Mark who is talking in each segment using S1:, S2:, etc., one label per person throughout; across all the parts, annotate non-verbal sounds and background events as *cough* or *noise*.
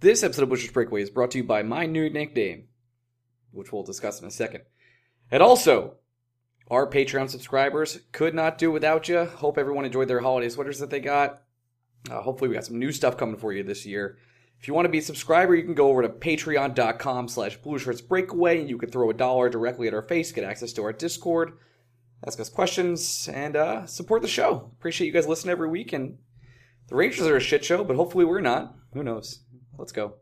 S1: This episode of Butcher's Breakaway is brought to you by my new nickname, which we'll discuss in a second. And also, our Patreon subscribers could not do without you. Hope everyone enjoyed their holiday sweaters that they got. Uh, hopefully, we got some new stuff coming for you this year. If you want to be a subscriber, you can go over to patreon.com slash breakaway and you can throw a dollar directly at our face, get access to our Discord, ask us questions, and uh, support the show. Appreciate you guys listening every week. And the Rangers are a shit show, but hopefully we're not. Who knows? Let's go.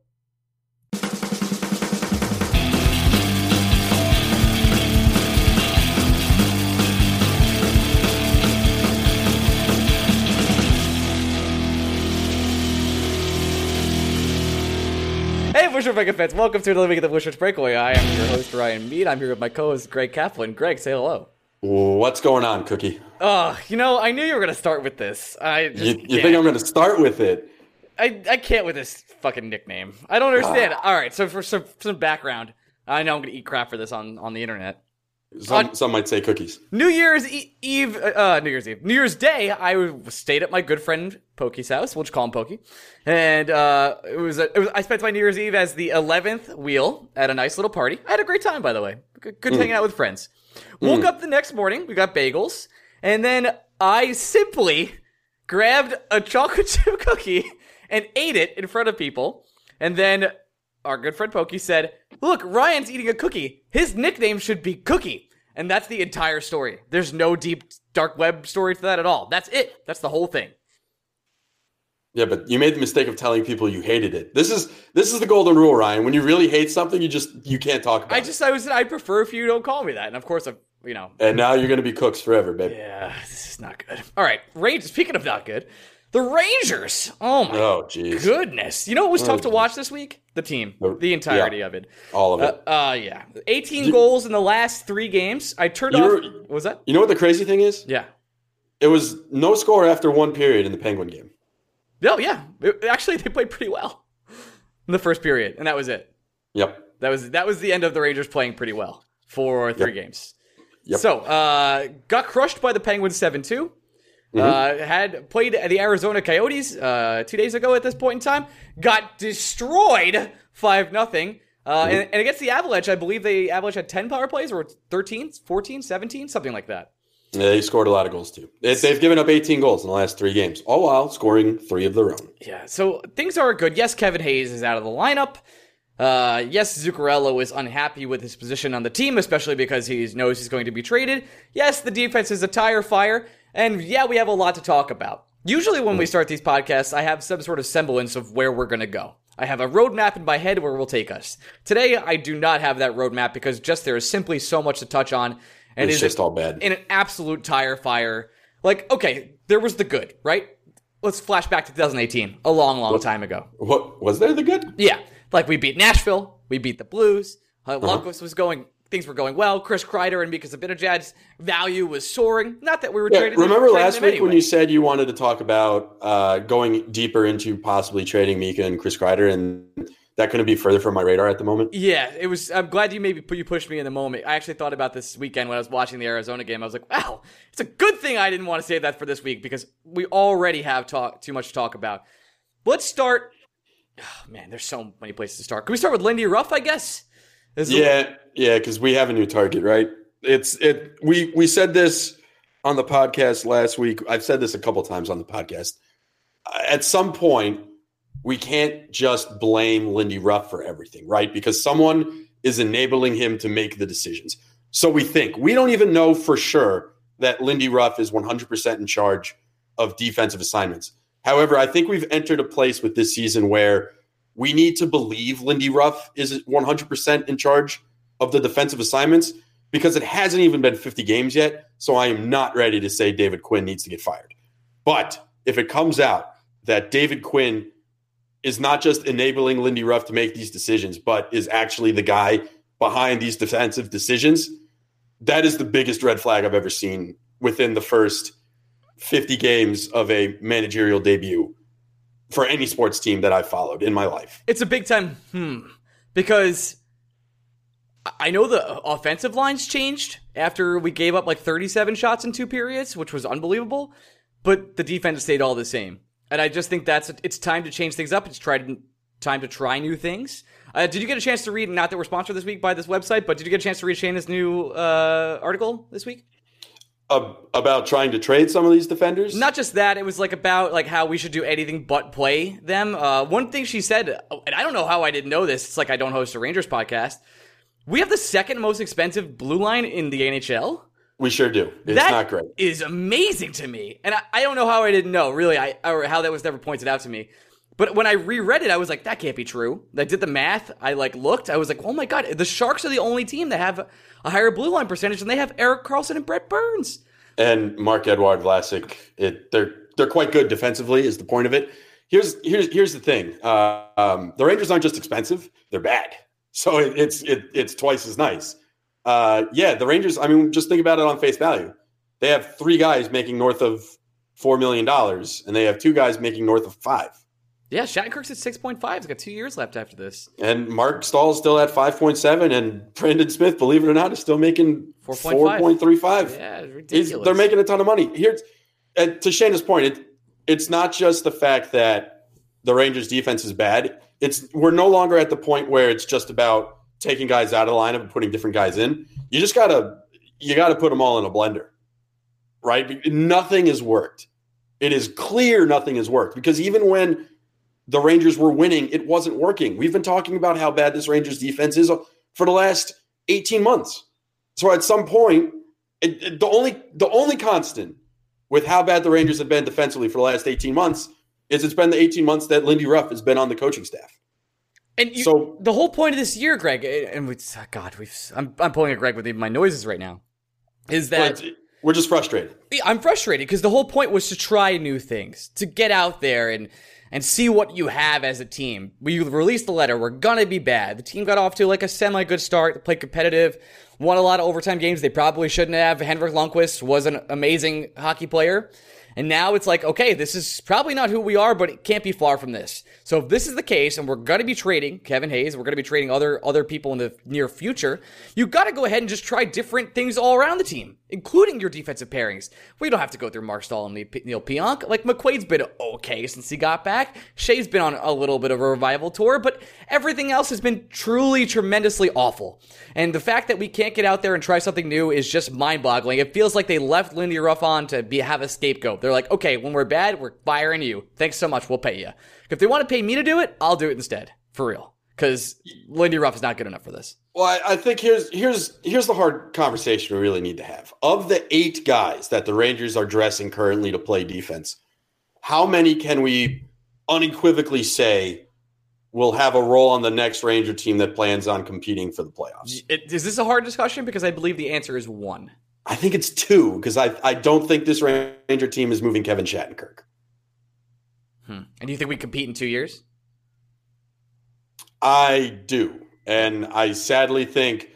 S1: Hey, Bushwick Mega fans! Welcome to another week of the Bushwick Breakaway. I am your host Ryan Mead. I'm here with my co-host Greg Kaplan. Greg, say hello.
S2: What's going on, Cookie?
S1: Oh, you know, I knew you were gonna start with this. I just
S2: You, you think I'm going to start with it?
S1: I, I can't with this fucking nickname. I don't understand. All right, so for some some background, I know I'm gonna eat crap for this on on the internet.
S2: Some,
S1: On-
S2: some might say cookies.
S1: New Year's e- Eve, uh, New Year's Eve, New Year's Day, I stayed at my good friend Pokey's house. We'll just call him Pokey, and uh, it was, a, it was I spent my New Year's Eve as the eleventh wheel at a nice little party. I had a great time, by the way. Good, good hanging out with friends. Woke up the next morning, we got bagels, and then I simply grabbed a chocolate chip *laughs* cookie and ate it in front of people, and then our good friend Pokey said, Look, Ryan's eating a cookie. His nickname should be Cookie. And that's the entire story. There's no deep, dark web story to that at all. That's it. That's the whole thing.
S2: Yeah, but you made the mistake of telling people you hated it. This is this is the golden rule, Ryan. When you really hate something, you just you can't talk about
S1: I
S2: it.
S1: just, I was, I prefer if you don't call me that. And of course, I, you know,
S2: And now you're going to be cooks forever, baby.
S1: yeah, this is not good. All right, Rangers. Speaking of not good, the Rangers. Oh my
S2: Oh, jeez.
S1: goodness. You know what was tough to watch this week? The team,
S2: The-
S1: the entirety of it.
S2: All of
S1: Uh,
S2: it.
S1: uh, yeah, 18 goals in the last three games. I turned off. What was that?
S2: You know what the crazy thing is?
S1: Yeah.
S2: It was no score after one period in the Penguin game.
S1: No, yeah. It- actually, they played pretty well in the first period, and that was it.
S2: Yep.
S1: That was that was the end of the Rangers playing pretty well for three games.
S2: Yep.
S1: So, uh, got crushed by the Penguins seven two.
S2: Mm-hmm.
S1: Uh, had played the Arizona Coyotes uh, two days ago at this point in time. Got destroyed five nothing. Uh,
S2: Mm-hmm.
S1: and, and against the Avalanche, I believe the Avalanche had 10 power plays or 13, 14, 17, something like that.
S2: Yeah, they scored a lot of goals too. They, they've given up 18 goals in the last three games, all while scoring three of their own.
S1: Yeah, so things are good. Yes, Kevin Hayes is out of the lineup. Uh, yes, Zuccarello is unhappy with his position on the team, especially because he knows he's going to be traded. Yes, the defense is a tire fire. And yeah, we have a lot to talk about. Usually, when we start these podcasts, I have some sort of semblance of where we're going to go. I have a roadmap in my head where we'll take us. Today, I do not have that roadmap because just there is simply so much to touch on. And
S2: It's just all bad.
S1: in an absolute tire fire. Like, okay, there was the good, right? Let's flash back to 2018, a long, long time ago.
S2: What was there the good?
S1: Yeah, like we beat Nashville, we beat the Blues. Uh, Lundqvist was going, things were going well. Chris Kreider and Mika Zibanejad's value was soaring. Not that we were
S2: Yeah,
S1: trading.
S2: remember
S1: trading
S2: last
S1: them
S2: week
S1: anyway.
S2: when you said you wanted to talk about uh, going deeper into possibly trading Mika and Chris Kreider, and that couldn't be further from my radar at the moment?
S1: Yeah, it was. I'm glad you maybe you pushed me in the moment. I actually thought about this weekend when I was watching the Arizona game. I was like, wow, it's a good thing I didn't want to save that for this week because we already have talk too much to talk about. Let's start. Oh, *sighs* man, there's so many places to start. Can we start with Lindy Ruff? I guess. The-
S2: Yeah, yeah, because we have a new target, right? It's it. We we said this on the podcast last week. I've said this a couple times on the podcast. Uh, At some point, we can't just blame Lindy Ruff for everything, right? Because someone is enabling him to make the decisions. So we think we don't even know for sure that Lindy Ruff is 100% in charge of defensive assignments. However, I think we've entered a place with this season where we need to believe Lindy Ruff is 100% in charge of the defensive assignments because it hasn't even been 50 games yet. So I am not ready to say David Quinn needs to get fired. But if it comes out that David Quinn is not just enabling Lindy Ruff to make these decisions, but is actually the guy behind these defensive decisions, that is the biggest red flag I've ever seen within the first 50 games of a managerial debut for any sports team that I've followed in my life.
S1: It's a big time hmm because I- know the offensive lines changed after we gave up like 37 shots in two periods, which was unbelievable, but the defense stayed all the same. And I just think that's it's time to change things up. It's tried time to try new things. Uh, did you get a chance to read? Not that we're sponsored this week by this website, but did you get a chance to read Shayna's new uh, article this week?
S2: About trying to trade some of these defenders.
S1: Not just that, it was like about like how we should do anything but play them. Uh, one thing she said, and I don't know how I didn't know this. It's like I don't host a Rangers podcast. We have the second most expensive blue line in the NHL.
S2: We sure do. It's
S1: That
S2: not great.
S1: is amazing to me, and I, I don't know how I didn't know. Really, I or how that was never pointed out to me. But when I reread it, I was like, that can't be true. I did the math. I like looked. I was like, oh my god, the Sharks are the only team that have a higher blue line percentage, and they have Erik Karlsson and Brent Burns.
S2: and Marc-Edouard Vlasic. It they're they're quite good defensively. Is the point of it? Here's here's here's the thing. Uh, um, the Rangers aren't just expensive; they're bad. So it, it's it, it's twice as nice. Uh, yeah, the Rangers. I mean, just think about it on face value. They have three guys making north of four million dollars, and they have two guys making north of five.
S1: Yeah, Shattenkirk's at six point five. He's got two years left after this.
S2: And Marc Staal's still at five point seven, and Brendan Smith, believe it or not, is still making
S1: 4.5.
S2: four point three five.
S1: Yeah, it's
S2: He's-
S1: ridiculous.
S2: they're making a ton of money. Here's and to Shayna's point. It, it's not just the fact that the Rangers' defense is bad. It's we're no longer at the point where it's just about taking guys out of the lineup and putting different guys in. You just gotta you gotta put them all in a blender, right? Nothing has worked. It is clear nothing has worked because even when the Rangers were winning, it wasn't working. We've been talking about how bad this Rangers defense is for the last 18 months. So at some point, it, it- the only the only constant with how bad the Rangers have been defensively for the last 18 months is it's been the 18 months that Lindy Ruff has been on the coaching staff.
S1: and you,
S2: so-
S1: the whole point of this year, Greg, eh, and we, ah, God, we've I'm I'm pulling a Greg with my noises right now. Is that
S2: we're just frustrated.
S1: I'm frustrated because the whole point was to try new things, to get out there and and see what you have as a team. We released the letter. We're gonna be bad. The team got off to like a semi good start. They played competitive, won a lot of overtime games. They probably shouldn't have. Henrik Lundqvist was an amazing hockey player. And now it's like, okay, this is probably not who we are, but it can't be far from this. So if this is the case, and we're going to be trading Kevin Hayes, we're going to be trading other other people in the near future, you got to go ahead and just try different things all around the team, including your defensive pairings. We don't have to go through Marc Staal and Neal Pionk. Like McQuaid's been okay since he got back. Skjei's been on a little bit of a revival tour, but everything else has been truly tremendously awful. And the fact that we can't get out there and try something new is just mind-boggling. It feels like they left Lindy Ruff on to be have a scapegoat. They're like, okay, when we're bad, we're firing you. Thanks so much. We'll pay you. If they want to pay me to do it, I'll do it instead. For real. Because Lindy Ruff is not good enough for this.
S2: Well, I, I think here's here's here's the hard conversation we really need to have. Of the eight guys that the Rangers are dressing currently to play defense, how many can we unequivocally say will have a role on the next Ranger team that plans on competing for the playoffs?
S1: It, is this a hard discussion? Because I believe the answer is one.
S2: I think it's two because I I don't think this Ranger team is moving Kevin Shattenkirk.
S1: Hmm. And do you think we compete in two years?
S2: I do, and I sadly think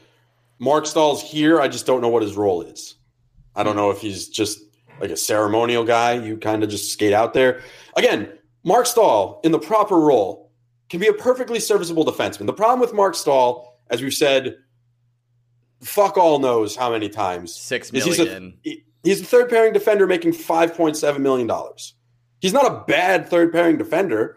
S2: Marc Staal's here. I just don't know what his role is. I don't know if he's just like a ceremonial guy. You kind of just skate out there. Again, Marc Staal in the proper role can be a perfectly serviceable defenseman. The problem with Marc Staal, as we've said, fuck all knows how many times,
S1: Six
S2: is he's a- he's a third pairing defender making $5.7 million. He's not a bad third pairing defender.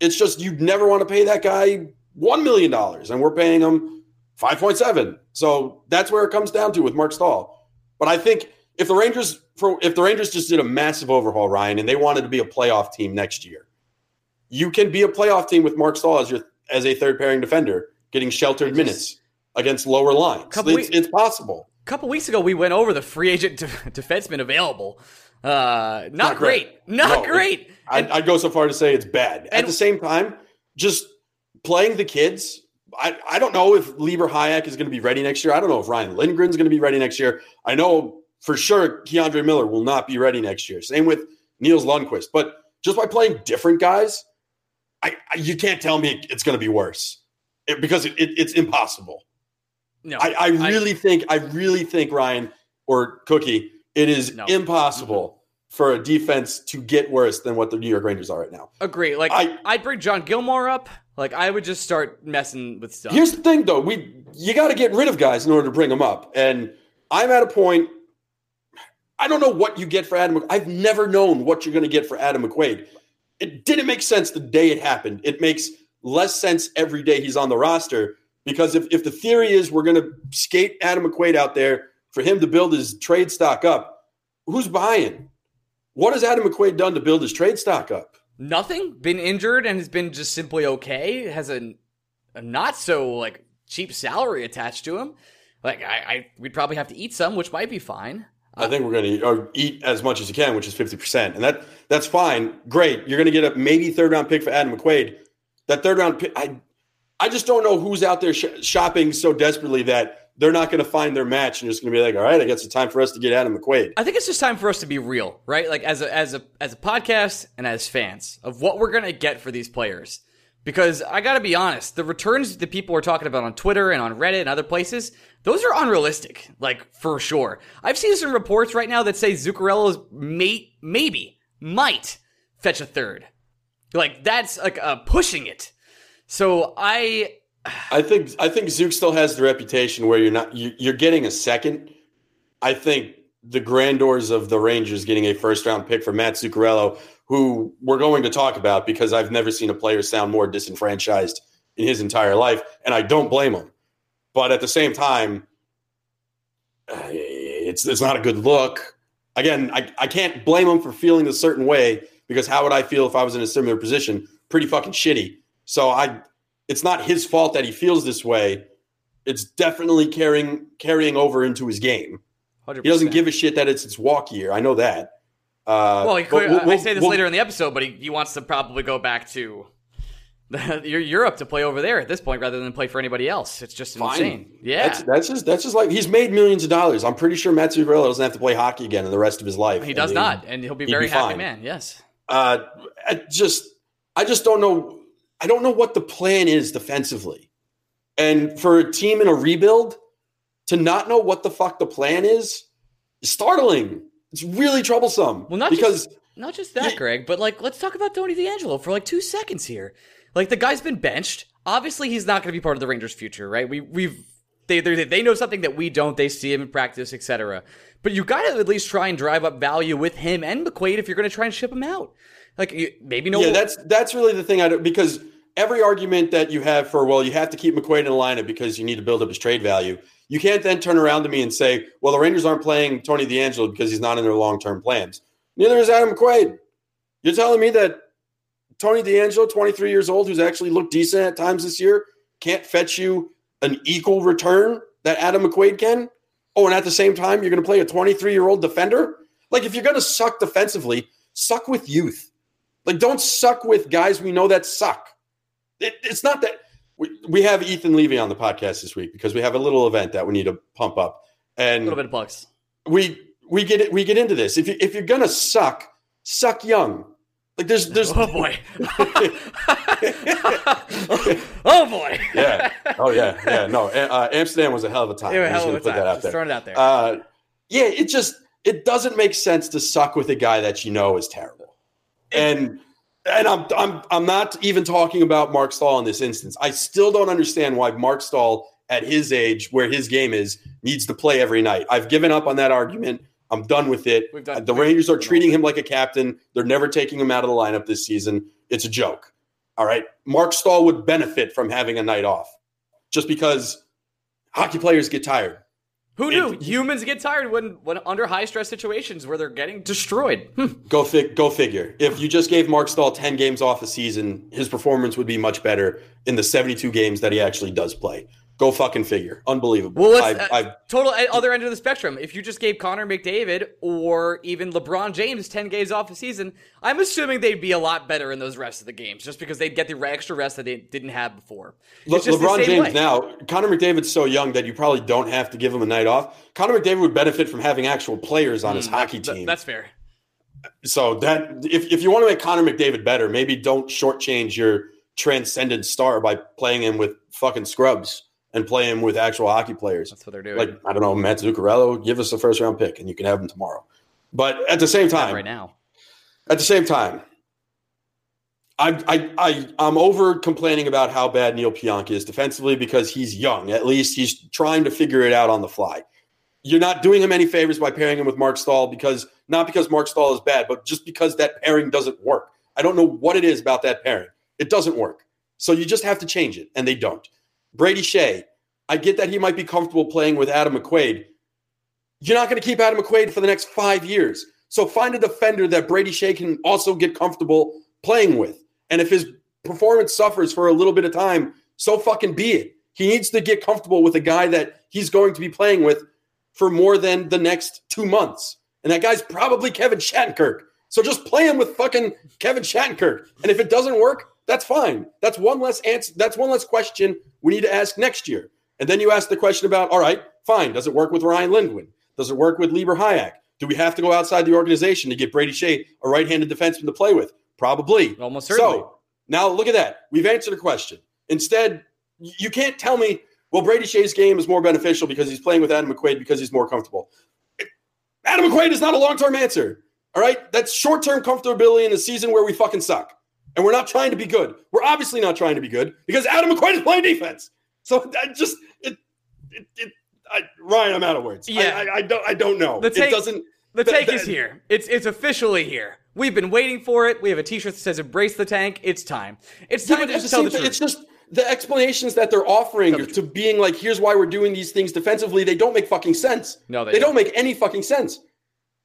S2: It's just you'd never want to pay that guy $1 million, and we're paying him 5.7. So that's where it comes down to with Marc Staal. But I think if the Rangers for if the Rangers just did a massive overhaul, Ryan, and they wanted to be a playoff team next year, you can be a playoff team with Marc Staal as your as a third pairing defender, getting sheltered
S1: just-
S2: minutes against lower lines.
S1: Couple
S2: It's,
S1: we-
S2: it's possible.
S1: A couple weeks ago, we went over the free agent de- *laughs* defenseman available. Uh, not,
S2: Not
S1: great.
S2: great.
S1: Not
S2: No,
S1: great.
S2: I'd, I'd go so far to say it's bad. At
S1: And-
S2: the same time, just playing the kids. I, I don't know if Libor Hajek is going to be ready next year. I don't know if Ryan Lindgren's going to be ready next year. I know for sure K'Andre Miller will not be ready next year. Same with Nils Lundkvist. But just by playing different guys, I, I you can't tell me it's going to be worse It- because it, it, it's impossible.
S1: no,
S2: I, I really think I really think Ryan or Cookie, it is
S1: No.
S2: impossible mm-hmm. For a defense to get worse than what the New York Rangers are right now.
S1: agree. Like
S2: I-
S1: I, would bring John Gilmour up. Like I would just start messing with stuff.
S2: Here's the thing, though: we you got to get rid of guys in order to bring them up, and I'm at a point. I don't know what you get for Adam. I've never known what you're going to get for Adam McQuaid. It didn't make sense the day it happened. It makes less sense every day he's on the roster. Because if, if the theory is we're going to skate Adam McQuaid out there for him to build his trade stock up, who's buying? What has Adam McQuaid done to build his trade stock up?
S1: Nothing. Been injured and has been just simply okay. Has a, a not so like cheap salary attached to him. Like I, I we'd probably have to eat some, which might be fine.
S2: I think we're going to eat as much as you can, which is fifty percent, and that that's fine. Great, you're going to get a maybe third round pick for Adam McQuaid. That third round pick, I I just don't know who's out there sh- shopping so desperately that they're not going to find their match and just going to be like, all right, I guess it's time for us to get Adam McQuaid.
S1: I think it's just time for us to be real, right? Like as a as a as a podcast and as fans of what we're going to get for these players. Because I got to be honest, the returns that people are talking about on Twitter and on Reddit and other places, those are unrealistic, like for sure. I've seen some reports right now that say Zuccarello's may maybe might fetch a third. Like that's like uh, pushing it. So I
S2: I think I think Zook still has the reputation where you're not you, you're getting a second. I think the grandeurs of the Rangers getting a first round pick for Matt Zuccarello, who we're going to talk about because I've never seen a player sound more disenfranchised in his entire life, and I don't blame him. But at the same time, uh, it's it's not a good look. Again, I, I can't blame him for feeling a certain way because how would I feel if I was in a similar position? Pretty fucking shitty. So I it's not his fault that he feels this way. It's definitely carrying carrying over into his game. 100%. He doesn't give a shit that it's its walk year. I know that.
S1: Uh, well, could, we'll, I say this we'll, later in the episode, but he, he wants to probably go back to *laughs* Europe to play over there at this point rather than play for anybody else. It's just fine. insane. Yeah,
S2: that's, that's, just that's just like he's made millions of dollars. I'm pretty sure Matt Zuccarello doesn't have to play hockey again in the rest of his life.
S1: He does not, and he'll be very be happy fine. man. Yes.
S2: Uh, I just I just don't know. I don't know what the plan is defensively, and for a team in a rebuild to not know what the fuck the plan is, is startling. It's really troublesome.
S1: Well, not because. Just- not just that, Greg, but like let's talk about Tony DeAngelo for like two seconds here. Like the guy's been benched. Obviously, he's not going to be part of the Rangers' future, right? We we've they they know something that we don't. They see him in practice, etc. But you got to at least try and drive up value with him and McQuaid if you're going to try and ship him out. Like maybe no.
S2: Yeah, that's that's really the thing. I don't because every argument that you have for well, you have to keep McQuaid in the lineup because you need to build up his trade value. You can't then turn around to me and say, well, the Rangers aren't playing Tony DeAngelo because he's not in their long term plans. Neither is Adam McQuaid. You're telling me that Tony DeAngelo, 23 years old, who's actually looked decent at times this year, can't fetch you an equal return that Adam McQuaid can? Oh, and at the same time, you're going to play a 23 year old defender? Like, if you're going to suck defensively, suck with youth. Like, don't suck with guys we know that suck. It, it's not that we, we have Ethan Levy on the podcast this week because we have a little event that we need to pump up. And
S1: a little bit of bucks.
S2: We we get we get into this. If you if you're gonna suck, suck young. Like there's there's
S1: oh boy *laughs* oh boy
S2: yeah oh yeah yeah no uh, Amsterdam was a hell of a time.
S1: Yeah, hell of a time. Put that out just there. Throwing it out there.
S2: Uh, yeah, it just it doesn't make sense to suck with a guy that you know is terrible. And and I'm I'm I'm not even talking about Marc Staal in this instance. I still don't understand why Marc Staal at his age, where his game is, needs to play every night. I've given up on that argument. I'm done with it. Done, the Rangers are treating him like a captain. They're never taking him out of the lineup this season. It's a joke. All right. Marc Staal would benefit from having a night off just because hockey players get tired.
S1: Who knew it, humans get tired when, when under high stress situations where they're getting destroyed?
S2: Hmm. go fig, go figure. If you just gave Marc Staal ten games off a season, his performance would be much better in the seventy-two games that he actually does play. Go fucking figure. Unbelievable.
S1: Well, I, uh, total other end of the spectrum. If you just gave Connor McDavid or even LeBron James 10 games off a season, I'm assuming they'd be a lot better in those rest of the games just because they'd get the extra rest that they didn't have before.
S2: Le- LeBron James way. now, Connor McDavid's so young that you probably don't have to give him a night off. Connor McDavid would benefit from having actual players on mm, his hockey team.
S1: That's fair.
S2: So that if, if you want to make Connor McDavid better, maybe don't shortchange your transcendent star by playing him with fucking scrubs and play him with actual hockey players.
S1: That's what they're doing.
S2: Like I don't know, Matt Zuccarello, give us a first round pick and you can have him tomorrow. But at the same time,
S1: right now,
S2: at the same time, I I I I'm over complaining about how bad Neal Pionk is defensively because he's young. At least he's trying to figure it out on the fly. You're not doing him any favors by pairing him with Marc Staal because not because Marc Staal is bad, but just because that pairing doesn't work. I don't know what it is about that pairing. It doesn't work. So you just have to change it, and they don't. Brady Skjei, I get that he might be comfortable playing with Adam McQuaid. You're not going to keep Adam McQuaid for the next five years. So find a defender that Brady Skjei can also get comfortable playing with. And if his performance suffers for a little bit of time, so fucking be it. He needs to get comfortable with a guy that he's going to be playing with for more than the next two months. And that guy's probably Kevin Shattenkirk. So just play him with fucking Kevin Shattenkirk. And if it doesn't work, that's fine. That's one less answer. That's one less question we need to ask next year. And then you ask the question about, all right, fine. Does it work with Ryan Lindgren? Does it work with Libor Hajek? Do we have to go outside the organization to get Brady Skjei a right-handed defenseman to play with? Probably.
S1: Almost certainly.
S2: So now look at that. We've answered a question. Instead, you can't tell me, well, Brady Skjei's game is more beneficial because he's playing with Adam McQuaid because he's more comfortable. Adam McQuaid is not a long-term answer. All right? That's short-term comfortability in a season where we fucking suck. And we're not trying to be good. We're obviously not trying to be good because Adam McQuaid is playing defense. So that just it, it, it I, Ryan, I'm out of words.
S1: Yeah.
S2: I, I, I don't I don't know.
S1: The take-
S2: it doesn't
S1: The
S2: the-
S1: is here. It's it's officially here. We've been waiting for it. We have a T-shirt that says "Embrace the tank." It's time. It's time
S2: but
S1: to just tell the truth.
S2: it's just the explanations that they're offering to being like, here's why we're doing these things defensively. They don't make fucking sense.
S1: No, they
S2: they don't make any fucking sense.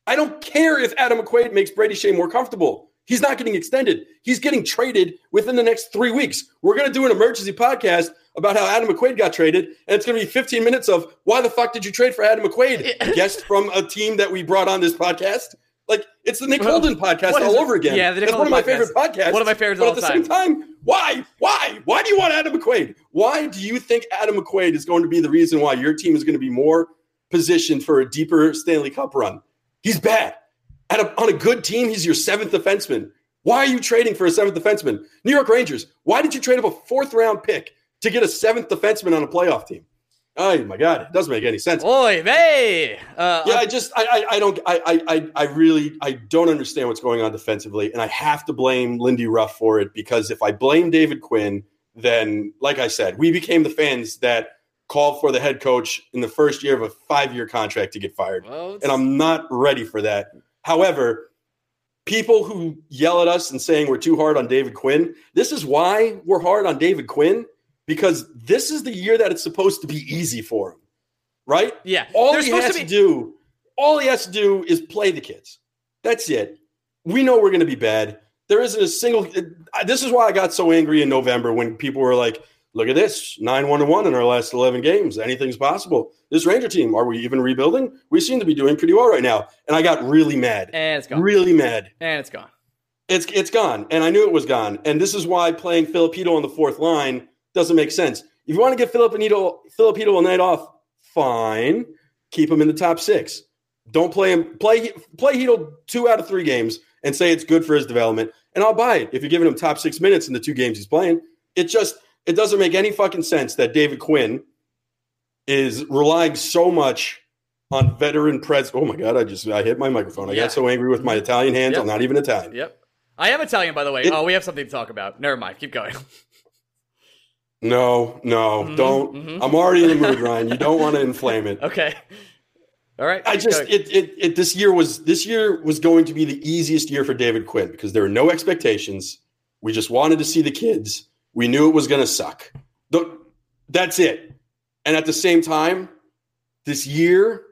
S2: I don't care if Adam McQuaid makes Brady Skjei more comfortable. He's not getting extended. He's getting traded within the next three weeks. We're going to do an emergency podcast about how Adam McQuaid got traded, and it's going to be 15 minutes of why the fuck did you trade for Adam McQuaid? Guest from a team that we brought on this podcast. Like it's the Nick
S1: Well,
S2: Holden podcast all
S1: it?
S2: over again.
S1: Yeah, the Nick
S2: That's one of my
S1: Holden
S2: favorite podcasts.
S1: One of my favorites
S2: But at the same time, why? Why? Why do you want Adam McQuaid? Why do you think Adam McQuaid is going to be the reason why your team is going to be more positioned for a deeper Stanley Cup run? He's bad. At a, on a good team, he's your seventh defenseman. Why are you trading for a seventh defenseman? New York Rangers, why did you trade up a fourth round pick to get a seventh defenseman on a playoff team? Oh my God, it doesn't make any sense.
S1: Oy vey! Uh,
S2: Yeah, I just I I, I don't I, I I I really I don't understand what's going on defensively, and I have to blame Lindy Ruff for it because if I blame David Quinn, then like I said, we became the fans that called for the head coach in the first year of a five year contract to get fired,
S1: well,
S2: and I'm not ready for that. However, people who yell at us and saying we're too hard on David Quinn, this is why we're hard on David Quinn because this is the year that it's supposed to be easy for him, right?
S1: yeah.
S2: All
S1: There's
S2: he has
S1: to
S2: to, do, all he has to do is play the kids. That's it. We know we're going to be bad. There isn't a single. This is why I got so angry in November when people were like, "Look at this, nine one and one in our last eleven games. Anything's possible." This Ranger team, are we even rebuilding? We seem to be doing pretty well right now. And I got really mad,
S1: and it's gone.
S2: really mad.
S1: and it's gone.
S2: It's it's gone, and I knew it was gone. And this is why playing Filipino on the fourth line doesn't make sense. If you want to get Filipino Filipino a night off, fine. Keep him in the top six. Don't play him. Play play Heedle two out of three games and say it's good for his development, and I'll buy it if you're giving him top six minutes in the two games he's playing. It just it doesn't make any fucking sense that David Quinn is relying so much on veteran pres. Oh my god! I just I hit my microphone. I
S1: Yeah.
S2: got so angry with my Italian hands.
S1: Yep.
S2: I'm not even Italian.
S1: Yep. I am Italian, by the way.
S2: It-
S1: oh, we have something to talk about. Never mind. Keep going. *laughs*
S2: No, no,
S1: Mhm,
S2: don't.
S1: mhm.
S2: I'm already in the mood, *laughs* Ryan. You don't want to inflame it.
S1: Okay. All right.
S2: I just it, it it this year was this year was going to be the easiest year for David Quinn because there were no expectations. We just wanted to see the kids. We knew it was going to suck. The, that's it. And at the same time, this year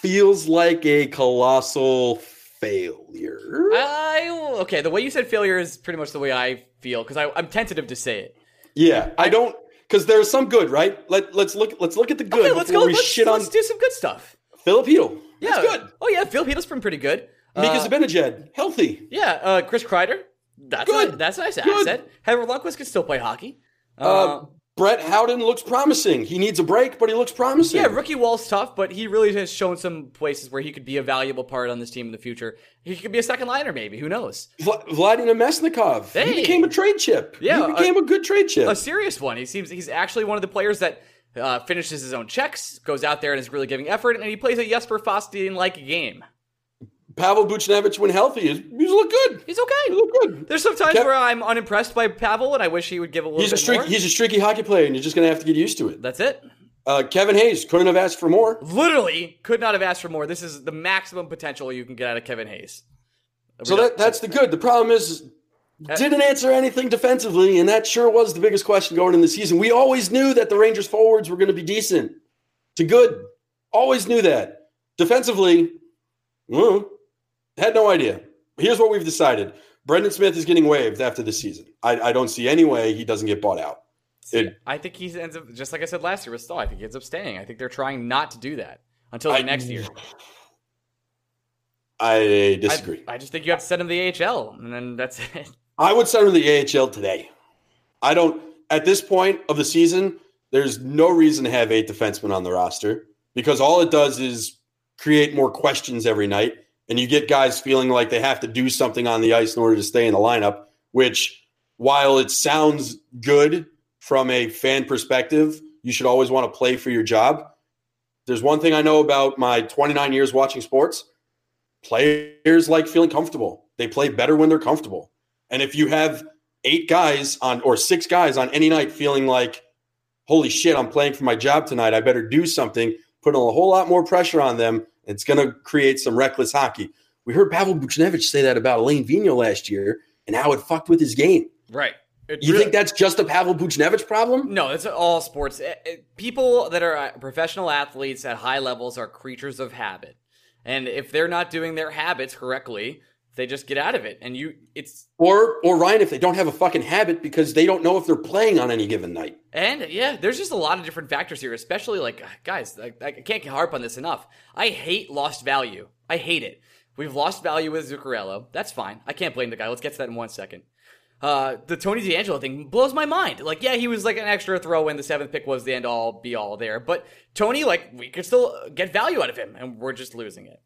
S2: feels like a colossal failure.
S1: I okay. The way you said failure is pretty much the way I feel because I'm tentative to say it.
S2: yeah, I don't because there's some good, right? Let let's look let's look at the good
S1: Okay, let's go.
S2: we
S1: Let's,
S2: shit on
S1: let's do some good stuff.
S2: Filipino.
S1: Yeah,
S2: That's good.
S1: Oh yeah, Peter's been pretty good.
S2: Mika
S1: Uh,
S2: Zibanejad, healthy.
S1: yeah, uh, Chris Kreider. That's
S2: Good.
S1: A, that's a nice
S2: Good.
S1: asset. Heather Lundqvist can still play hockey.
S2: Uh, Brett Howden looks promising. He needs a break, but he looks promising.
S1: Yeah, rookie wall's tough, but he really has shown some places where he could be a valuable part on this team in the future. He could be a second liner, maybe. Who knows?
S2: Vla- Vladimir Namestnikov.
S1: Hey.
S2: He became a trade chip.
S1: Yeah,
S2: he became a, good trade chip.
S1: A serious one. He seems he's actually one of the players that uh, finishes his own checks, goes out there and is really giving effort, and he plays a Jesper Fostin like game.
S2: Pavel Buchnevich, when healthy, is he's look good.
S1: He's
S2: He
S1: okay.
S2: look good.
S1: There's some times
S2: Kev-
S1: where I'm unimpressed by Pavel, and I wish he would give a little
S2: He's a
S1: bit
S2: streak.
S1: more.
S2: He's a streaky hockey player, and you're just gonna have to get used to it.
S1: That's it.
S2: Uh, Kevin Hayes couldn't have asked for more.
S1: Literally, could not have asked for more. This is the maximum potential you can get out of Kevin Hayes.
S2: So that, that's the good. The problem is didn't answer anything defensively, and that sure was the biggest question going in the season. We always knew that the Rangers forwards were going to be decent to good. Always knew that. Defensively, well, had no idea. Here's what we've decided. Brendan Smith is getting waived after the season. I, I don't see any way he doesn't get bought out. It,
S1: I think he ends up just like I said last year with Staal. I think he ends up staying. I think they're trying not to do that until
S2: I-
S1: next year.
S2: I disagree.
S1: I, I just think you have to send him the AHL, and then that's *laughs* it.
S2: I would send him to the AHL today. I don't. At this point of the season, there's no reason to have eight defensemen on the roster because all it does is create more questions every night, and you get guys feeling like they have to do something on the ice in order to stay in the lineup. Which, while it sounds good from a fan perspective, you should always want to play for your job. There's one thing I know about my 29 years watching sports players like feeling comfortable. They play better when they're comfortable. And if you have eight guys on or six guys on any night feeling like, holy shit, I'm playing for my job tonight, I better do something, putting a whole lot more pressure on them, it's going to create some reckless hockey. We heard Pavel Buchnevich say that about Alain Vigneault last year and how it fucked with his game.
S1: Right. It
S2: You
S1: really-
S2: think that's just a Pavel Buchnevich problem?
S1: No, it's all sports. Eh, eh, People that are uh, professional athletes at high levels are creatures of habit, and if they're not doing their habits correctly, they just get out of it. And you, it's
S2: Or or Ryan, if they don't have a fucking habit because they don't know if they're playing on any given night.
S1: and yeah, there's just a lot of different factors here. Especially like guys, I, I can't harp on this enough. I hate lost value. I hate it. We've lost value with Zuccarello. That's fine. I can't blame the guy. Let's get to that in one second. Uh, the Tony DeAngelo thing blows my mind. Like, yeah, he was like an extra throw in. The seventh pick was the end all be all there. But Tony, like, we could still get value out of him, and we're just losing it.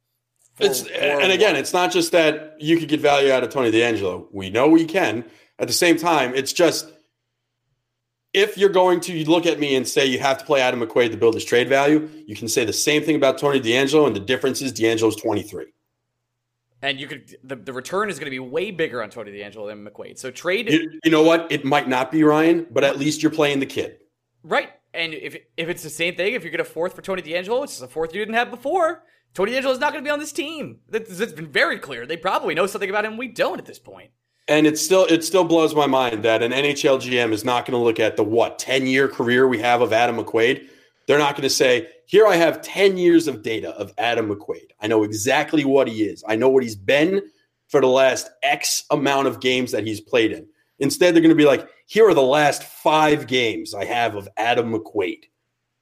S1: For-
S2: It's
S1: for
S2: and again, it's not just that you could get value out of Tony DeAngelo. We know we can. At the same time, it's just if you're going to look at me and say you have to play Adam McQuaid to build his trade value, you can say the same thing about Tony DeAngelo, and the difference is DeAngelo's 23.
S1: and you could the, the return is going to be way bigger on Tony DeAngelo than McQuaid. So trade
S2: You, you know what? It might not be Ryan, but at least you're playing the kid.
S1: right. And if if it's the same thing, if you get a fourth for Tony DeAngelo, it's a fourth you didn't have before. Tony DeAngelo is not going to be on this team. That's, that's been very clear. They probably know something about him we don't at this point.
S2: And it still it still blows my mind that an NHL GM is not going to look at the what 10 year career we have of Adam McQuaid. They're not going to say, "Here I have 10 years of data of Adam McQuaid. I know exactly what he is. I know what he's been for the last X amount of games that he's played in." Instead, they're going to be like, "Here are the last 5 games I have of Adam McQuaid.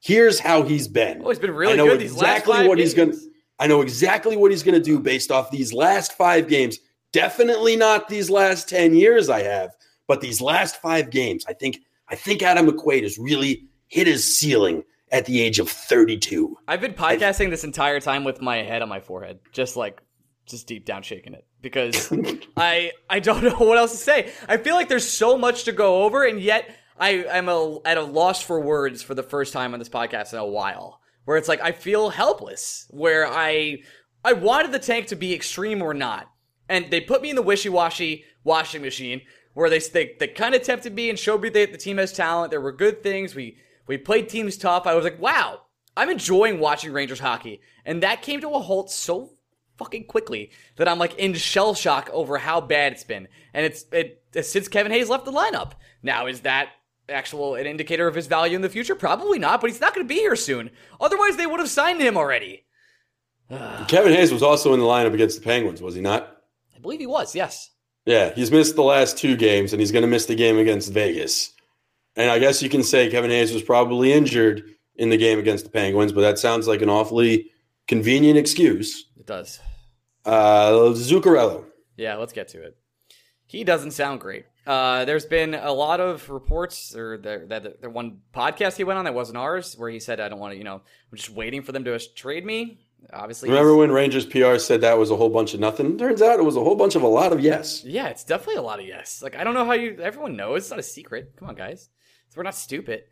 S2: Here's how he's been.
S1: Oh, he's been really
S2: I know
S1: good these
S2: exactly
S1: last five
S2: what he's gonna- I know exactly what he's going to do based off these last 5 games." Definitely not these last 10 years I have, but these last 5 games. I think I think Adam McQuaid has really hit his ceiling at the age of 32.
S1: I've been podcasting this entire time with my head on my forehead, just like just deep down shaking it because *laughs* I I don't know what else to say. I feel like there's so much to go over, and yet I I'm a, at a loss for words for the first time on this podcast in a while. Where it's like I feel helpless. Where I I wanted the tank to be extreme or not, and they put me in the wishy washy washing machine where they they, they kind of tempted me and showed me that the team has talent. There were good things. We we played teams tough. I was like, wow, I'm enjoying watching Rangers hockey, and that came to a halt so fucking quickly that I'm like in shell shock over how bad it's been. And it's it since Kevin Hayes left the lineup. Now is that actual an indicator of his value in the future? Probably not, but he's not going to be here soon. Otherwise, they would have signed him already. *sighs*
S2: Kevin Hayes was also in the lineup against the Penguins, was he not?
S1: I believe he was. Yes.
S2: Yeah, he's missed the last two games, and he's going to miss the game against Vegas. And I guess you can say Kevin Hayes was probably injured in the game against the Penguins, but that sounds like an awfully convenient excuse.
S1: It does.
S2: Uh, Zuccarello.
S1: Yeah, let's get to it. He doesn't sound great. Uh, there's been a lot of reports, or the, that the one podcast he went on that wasn't ours, where he said, "I don't want to, you know, I'm just waiting for them to trade me." Obviously,
S2: Remember when Rangers PR said that was a whole bunch of nothing? Turns out it was a whole bunch of a lot of yes.
S1: Yeah, it's definitely a lot of yes. Like I don't know how you. Everyone knows it's not a secret. Come on, guys. We're not stupid.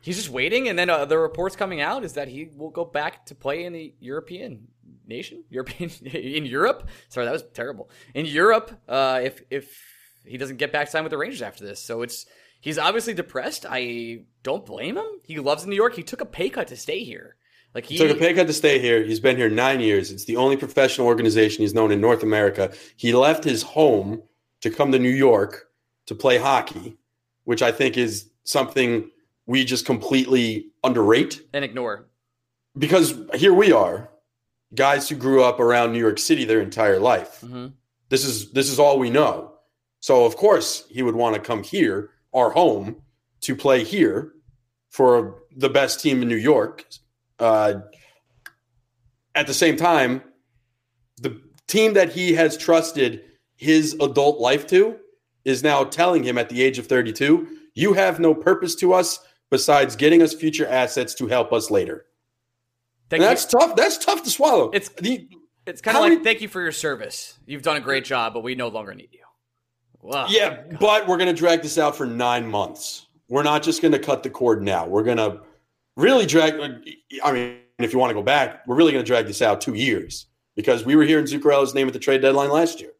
S1: He's just waiting, and then uh, the reports coming out is that he will go back to play in the European nation, *laughs* European in Europe. Sorry, that was terrible. In Europe, uh, if if he doesn't get back signed with the Rangers after this, so it's he's obviously depressed. I don't blame him. He loves New York. He took a pay cut to stay here. Like he,
S2: He took a pay cut to stay here. He's been here nine years. It's the only professional organization he's known in North America. He left his home to come to New York to play hockey, which I think is something we just completely underrate
S1: and ignore.
S2: Because here we are, guys who grew up around New York City their entire life.
S1: Mm-hmm.
S2: This is this is all we know. So of course he would want to come here, our home, to play here for the best team in New York. Uh, at the same time, the team that he has trusted his adult life to is now telling him at the age of 32, you have no purpose to us besides getting us future assets to help us later.
S1: Thank
S2: that's
S1: you.
S2: tough. That's tough to swallow.
S1: It's
S2: the,
S1: it's kind of like thank you for your service. You've done a great job, but we no longer need you.
S2: Wow. Yeah, God. but we're going to drag this out for nine months. We're not just going to cut the cord now. We're going to really drag. I mean, if you want to go back, we're really going to drag this out two years because we were hearing Zuccarello's name at the trade deadline last year.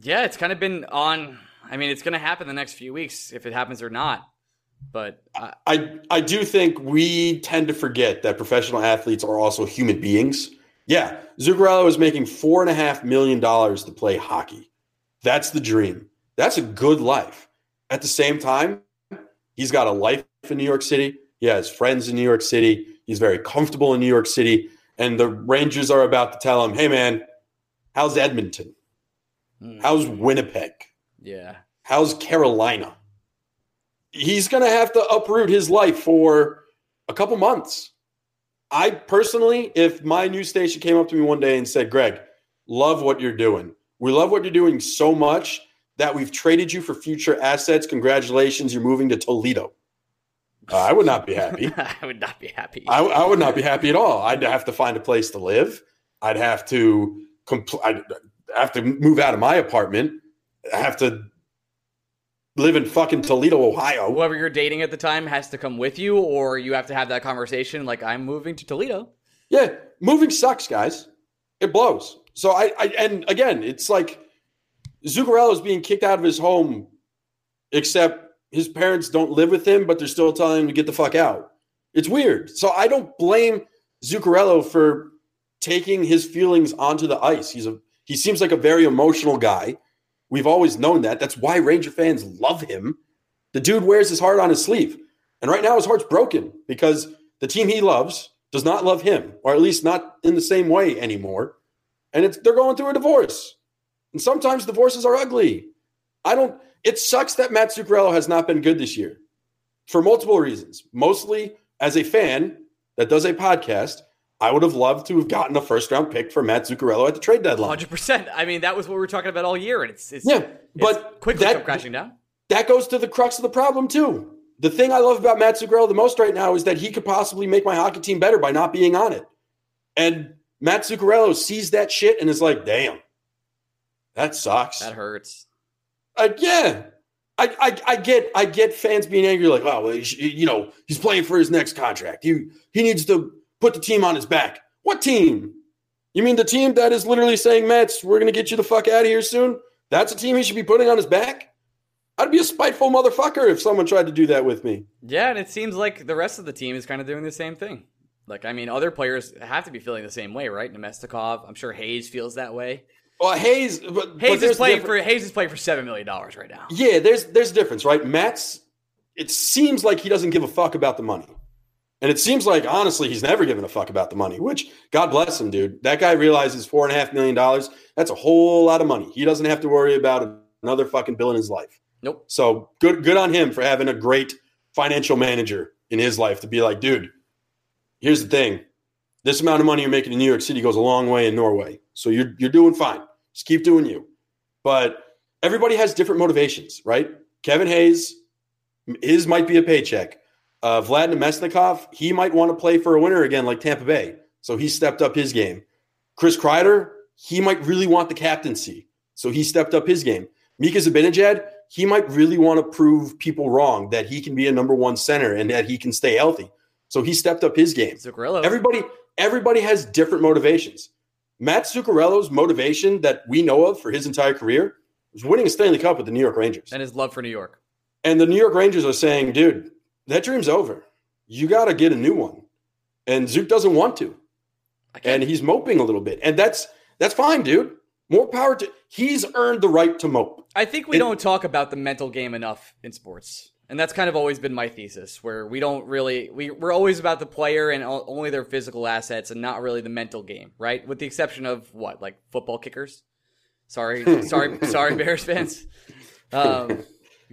S1: Yeah, it's kind of been on. I mean, it's going to happen the next few weeks if it happens or not. But
S2: I, I, I do think we tend to forget that professional athletes are also human beings. Yeah, Zuccarello is making four and a half million dollars to play hockey. That's the dream. That's a good life. At the same time, he's got a life in New York City. He has friends in New York City. He's very comfortable in New York City. And the Rangers are about to tell him, hey, man, how's Edmonton? Mm. How's Winnipeg?
S1: Yeah.
S2: How's Carolina? He's going to have to uproot his life for a couple months. I personally, if my news station came up to me one day and said, Greg, love what you're doing. We love what you're doing so much that we've traded you for future assets. Congratulations, you're moving to Toledo. Uh, I would not be happy. *laughs*
S1: I would not be happy.
S2: I, I, would not be happy at all. I'd have to find a place to live. I'd have to compl- I'd have to move out of my apartment. I have to live in fucking Toledo, Ohio.
S1: Whoever you're dating at the time has to come with you, or you have to have that conversation like, I'm moving to Toledo.
S2: Yeah, moving sucks, guys. It blows. So I, I and again, it's like Zuccarello is being kicked out of his home, except his parents don't live with him, but they're still telling him to get the fuck out. It's weird. So I don't blame Zuccarello for taking his feelings onto the ice. He's a he seems like a very emotional guy. We've always known that. That's why Ranger fans love him. The dude wears his heart on his sleeve. And right now his heart's broken because the team he loves does not love him, or at least not in the same way anymore. And it's they're going through a divorce. And sometimes divorces are ugly. I don't, it sucks that Matt Zuccarello has not been good this year for multiple reasons. Mostly as a fan that does a podcast, I would have loved to have gotten a first round pick for Matt Zuccarello at the trade deadline.
S1: 100%. I mean, that was what we were talking about all year. And it's, it's
S2: yeah, but
S1: it's quickly that, crashing down.
S2: That goes to the crux of the problem, too. The thing I love about Matt Zuccarello the most right now is that he could possibly make my hockey team better by not being on it. And Matt Zuccarello sees that shit and is like, damn, that sucks.
S1: That hurts.
S2: Uh, yeah. I, I, I get I get fans being angry like oh well, you know he's playing for his next contract he he needs to put the team on his back. What team? You mean the team that is literally saying Mets we're gonna get you the fuck out of here soon that's a team he should be putting on his back? I'd be a spiteful motherfucker if someone tried to do that with me.
S1: Yeah and it seems like the rest of the team is kind of doing the same thing. Like I mean other players have to be feeling the same way right? Namestnikov I'm sure Hayes feels that way.
S2: Well, Hayes, but
S1: Hayes
S2: but
S1: is playing for Hayes is playing for seven million dollars right now.
S2: Yeah, there's there's a difference, right? Matt's. It seems like he doesn't give a fuck about the money, and it seems like honestly he's never given a fuck about the money. Which God bless him, dude. That guy realizes four and a half million dollars. That's a whole lot of money. He doesn't have to worry about another fucking bill in his life.
S1: Nope.
S2: So good good on him for having a great financial manager in his life to be like, dude. Here's the thing. This amount of money you're making in New York City goes a long way in Norway. So you're you're doing fine. Just keep doing you. But everybody has different motivations, right? Kevin Hayes, his might be a paycheck. Uh, Vlad Namestnikov, he might want to play for a winner again, like Tampa Bay. So he stepped up his game. Chris Kreider, he might really want the captaincy. So he stepped up his game. Mika Zibanejad, he might really want to prove people wrong that he can be a number one center and that he can stay healthy. So he stepped up his game.
S1: Zuccarello.
S2: Everybody, everybody has different motivations. Matt Zuccarello's motivation that we know of for his entire career was winning a Stanley Cup with the New York Rangers.
S1: And his love for New York.
S2: And the New York Rangers are saying, dude, that dream's over. You got to get a new one. And Zook doesn't want to. And he's moping a little bit. And that's that's fine, dude. More power to he's earned the right to mope.
S1: I think we
S2: It-
S1: don't talk about the mental game enough in sports. And that's kind of always been my thesis, where we don't really we we're always about the player and only their physical assets, and not really the mental game, right? With the exception of what, like football kickers. Sorry, *laughs* sorry, sorry, Bears fans. *laughs* Um,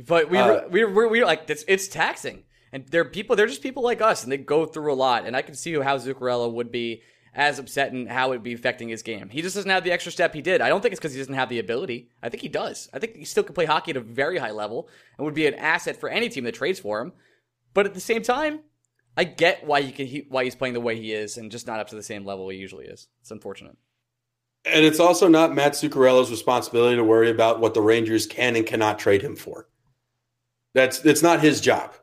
S1: but we
S2: Uh,
S1: we we we like it's it's taxing, and they're people. They're just people like us, and they go through a lot. And I can see how Zuccarello would be as upset and how it would be affecting his game. He just doesn't have the extra step he did. I don't think it's because he doesn't have the ability. I think he does. I think he still can play hockey at a very high level and would be an asset for any team that trades for him. But at the same time, I get why he can he, why he's playing the way he is and just not up to the same level he usually is. It's unfortunate.
S2: And it's also not Matt Zuccarello's responsibility to worry about what the Rangers can and cannot trade him for. That's it's not his job.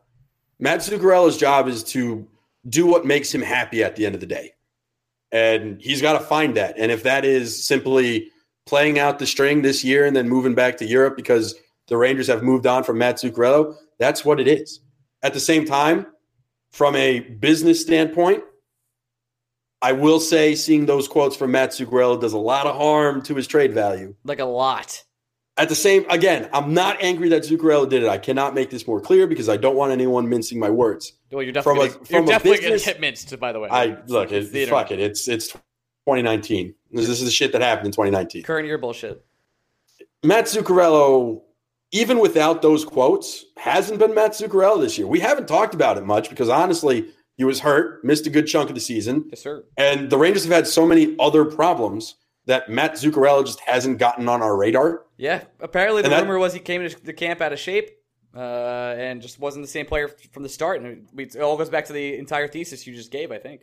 S2: Matt Zuccarello's job is to do what makes him happy at the end of the day. And he's got to find that. And if that is simply playing out the string this year and then moving back to Europe because the Rangers have moved on from Matt Zuccarello, that's what it is. At the same time, from a business standpoint, I will say seeing those quotes from Matt Zuccarello does a lot of harm to his trade value.
S1: Like a lot.
S2: At the same, again, I'm not angry that Zuccarello did it. I cannot make this more clear because I don't want anyone mincing my words.
S1: Well, you're
S2: From
S1: definitely
S2: a-
S1: you're
S2: from
S1: definitely
S2: business-
S1: get minced. By the way,
S2: I look,
S1: like
S2: it, fuck it. It's it's 2019. This, this is the shit that happened in 2019.
S1: Current year bullshit.
S2: Matt Zuccarello, even without those quotes, hasn't been Matt Zuccarello this year. We haven't talked about it much because honestly, he was hurt, missed a good chunk of the season.
S1: Yes, sir.
S2: And the Rangers have had so many other problems that Matt Zuccarello just hasn't gotten on our radar.
S1: Yeah, apparently the
S2: that-
S1: rumor was he came to the camp out of shape uh, and just wasn't the same player from the start. And it all goes back to the entire thesis you just gave, I think.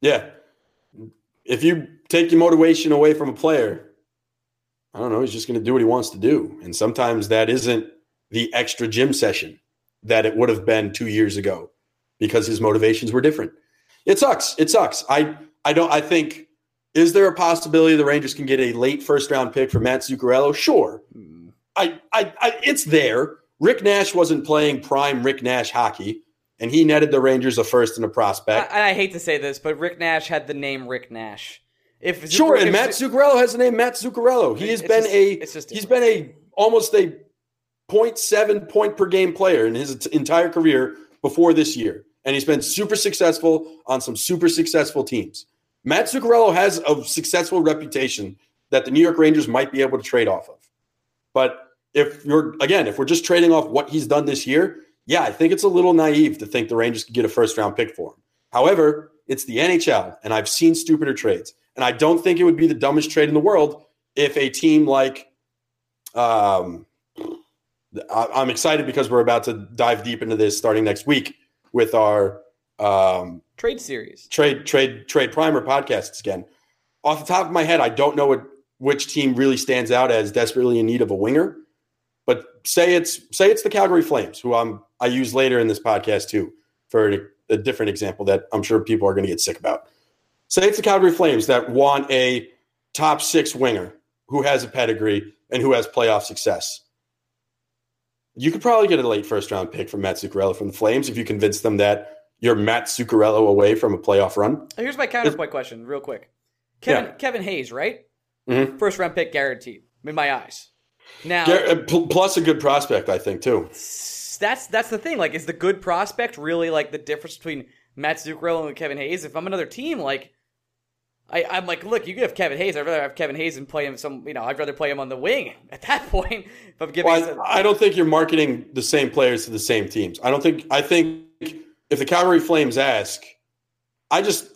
S2: Yeah. If you take your motivation away from a player, I don't know, he's just going to do what he wants to do. And sometimes that isn't the extra gym session that it would have been two years ago because his motivations were different. It sucks. It sucks. I, I don't, I think, is there a possibility the Rangers can get a late first round pick for Matt Zuccarello? Sure. Hmm. I, I, I, it's there. Rick Nash wasn't playing prime Rick Nash hockey, and he netted the Rangers a first and a prospect.
S1: I, I hate to say this, but Rick Nash had the name Rick Nash. If
S2: Sure, and
S1: if-
S2: Matt Zuccarello has the name Matt Zuccarello. He has been
S1: just-
S2: a
S1: it's just
S2: he's
S1: different.
S2: been a almost a 0.7 point per game player in his t- entire career before this year, and he's been super successful on some super successful teams. Matt Zuccarello has a successful reputation that the New York Rangers might be able to trade off of. But if you're again, if we're just trading off what he's done this year, yeah, I think it's a little naive to think the Rangers could get a first round pick for him. However, it's the NHL, and I've seen stupider trades. And I don't think it would be the dumbest trade in the world if a team like, um, I'm excited because we're about to dive deep into this starting next week with our um,
S1: trade series.
S2: trade trade trade primer podcasts again. Off the top of my head, I don't know what which team really stands out as desperately in need of a winger. But say it's say it's the Calgary Flames, who I'm I use later in this podcast too for a, a different example that I'm sure people are going to get sick about. Say it's the Calgary Flames that want a top six winger who has a pedigree and who has playoff success. You could probably get a late first round pick from Matt Zuccarello from the Flames if you convince them that you're Matt Zuccarello away from a playoff run.
S1: Here's my counterpoint question, real quick. Kevin
S2: Yeah.
S1: Kevin Hayes, right?
S2: Mhm.
S1: First round pick guaranteed in my eyes. Now
S2: uh, plus a good prospect, I think, too.
S1: that's that's the thing. Like, is the good prospect really like the difference between Matt Zuccarello and Kevin Hayes? If I'm another team, like, I, I'm like, look, you can have Kevin Hayes. I'd rather have Kevin Hayes and play him some. You know, I'd rather play him on the wing *laughs* at that point. If I'm giving,
S2: Well, I, I don't think you're marketing the same players to the same teams. I don't think. I think if the Calgary Flames ask, I just,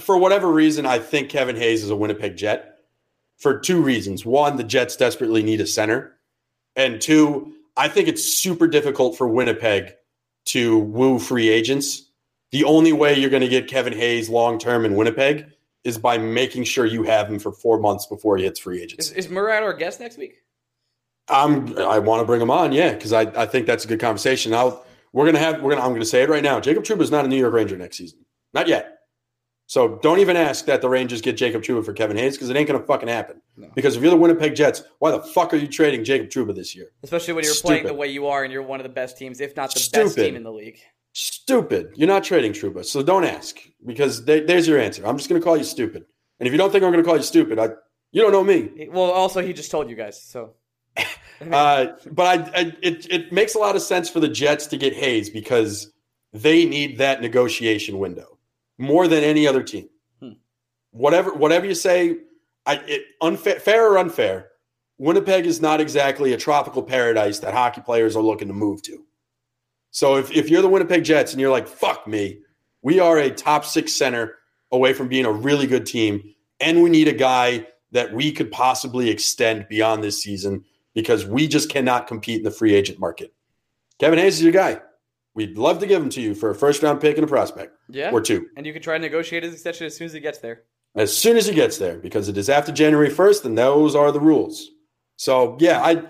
S2: for whatever reason, I think Kevin Hayes is a Winnipeg Jet for two reasons. One, the Jets desperately need a center, and two, I think it's super difficult for Winnipeg to woo free agents. The only way you're going to get Kevin Hayes long term in Winnipeg is by making sure you have him for four months before he hits free agents.
S1: is, is Murat our guest next week?
S2: I'm I want to bring him on, yeah, because I, I think that's a good conversation. I'll we're gonna have we're gonna I'm gonna say it right now. Jacob Trouba is not a New York Ranger next season, not yet. So don't even ask that the Rangers get Jacob Trouba for Kevin Hayes because it ain't gonna fucking happen.
S1: No.
S2: Because if you're the Winnipeg Jets, why the fuck are you trading Jacob Trouba this year?
S1: Especially when you're playing the way you are and you're one of the best teams, if not the best team in the league.
S2: Stupid. You're not trading Trouba, so don't ask because they, there's your answer. I'm just gonna call you stupid. And if you don't think I'm gonna call you stupid, I You don't know me.
S1: Well, also he just told you guys, so.
S2: Uh, but I, I, it it makes a lot of sense for the Jets to get Hayes because they need that negotiation window more than any other team. Hmm. Whatever whatever you say, I it unfair fair or unfair. Winnipeg is not exactly a tropical paradise that hockey players are looking to move to. So if, if you're the Winnipeg Jets and you're like, fuck me, we are a top six center away from being a really good team, and we need a guy that we could possibly extend beyond this season because we just cannot compete in the free agent market. Kevin Hayes is your guy. We'd love to give him to you for a first round pick and a prospect.
S1: Yeah.
S2: Or two.
S1: And you can try to negotiate his extension as soon as he gets there.
S2: As soon as he gets there, because it is after January 1st, and those are the rules. So yeah, I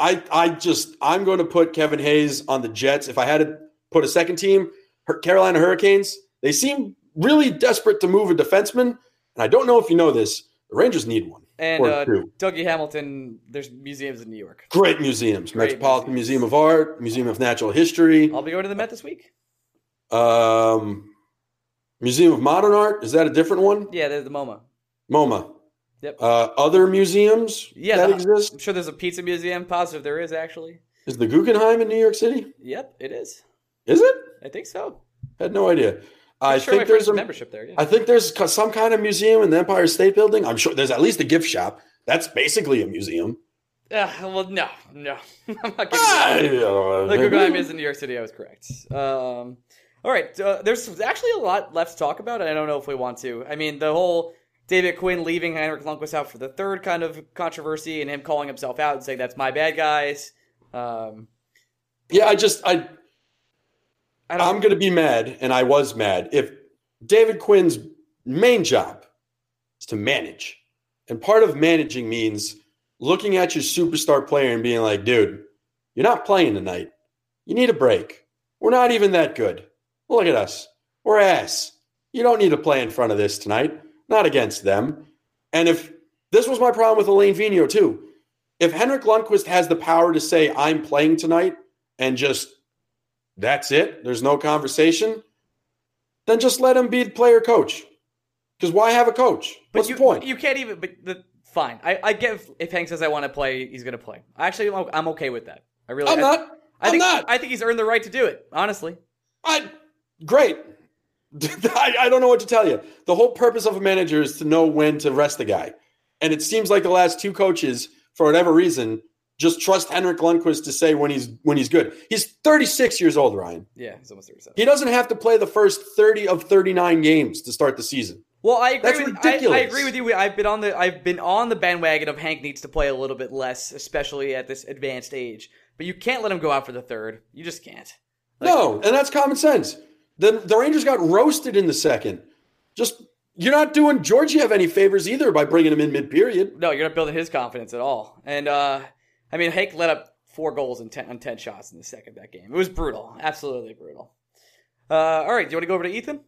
S2: I I just I'm going to put Kevin Hayes on the Jets. If I had to put a second team, Carolina Hurricanes, they seem really desperate to move a defenseman. And I don't know if you know this, the Rangers need one.
S1: And uh, Dougie Hamilton, there's museums in New York.
S2: Great museums. Great Metropolitan museums. Museum of Art, Museum of Natural History.
S1: I'll be going to the Met this week.
S2: Um, Museum of Modern Art. Is that a different one?
S1: Yeah, there's the MoMA.
S2: MoMA.
S1: Yep.
S2: Uh, other museums
S1: yeah,
S2: that
S1: the,
S2: exist?
S1: I'm sure there's a pizza museum. Positive there is actually.
S2: Is the Guggenheim in New York City?
S1: Yep, it is.
S2: Is it?
S1: I think so.
S2: Had no idea.
S1: I'm sure
S2: think there's a
S1: membership there. Yeah.
S2: I think there's some kind of museum in the Empire State Building. I'm sure there's at least a gift shop. That's basically a museum.
S1: Uh, well, no, no. *laughs* I'm not giving
S2: Ah,
S1: you The Guggenheim is in New York City. I was correct. Um, all right. Uh, there's actually a lot left to talk about, and I don't know if we want to. I mean, the whole David Quinn leaving Henrik Lundqvist out for the third kind of controversy, and him calling himself out and saying that's my bad guys. Um,
S2: Yeah, I just I I'm going to be mad, and I was mad if David Quinn's main job is to manage, and part of managing means looking at your superstar player and being like, "Dude, you're not playing tonight. You need a break. We're not even that good. Look at us. We're ass. You don't need to play in front of this tonight. Not against them." And if this was my problem with Alain Vigneault, too, if Henrik Lundqvist has the power to say, "I'm playing tonight," and just that's it. There's no conversation. Then just let him be the player coach. Because why have a coach? What's
S1: you,
S2: the point?
S1: You can't even. But the fine. I, I get if, if Hank says I want to play, he's going to play. Actually, I'm, I'm okay with that. I really.
S2: I'm
S1: I,
S2: not.
S1: I
S2: I'm
S1: think,
S2: not.
S1: I think he's earned the right to do it. Honestly.
S2: I great. *laughs* I, I don't know what to tell you. The whole purpose of a manager is to know when to rest the guy. And it seems like the last two coaches, for whatever reason, just trust Henrik Lundqvist to say when he's when he's good. He's 36 years old, Ryan.
S1: Yeah, he's almost 37.
S2: He doesn't have to play the first 30 of 39 games to start the season.
S1: Well, I agree.
S2: That's
S1: with,
S2: ridiculous.
S1: I, I agree with you. I've been on the I've been on the bandwagon of Hank needs to play a little bit less, especially at this advanced age. But you can't let him go out for the third. You just can't. Like-
S2: no, and that's common sense. The the Rangers got roasted in the second. Just you're not doing Georgiev any favors either by bringing him in mid period.
S1: No, you're not building his confidence at all. And uh, I mean, Hank let up four goals and ten, on ten shots in the second that game. It was brutal, absolutely brutal. Uh, all right, do you want to go over to Ethan?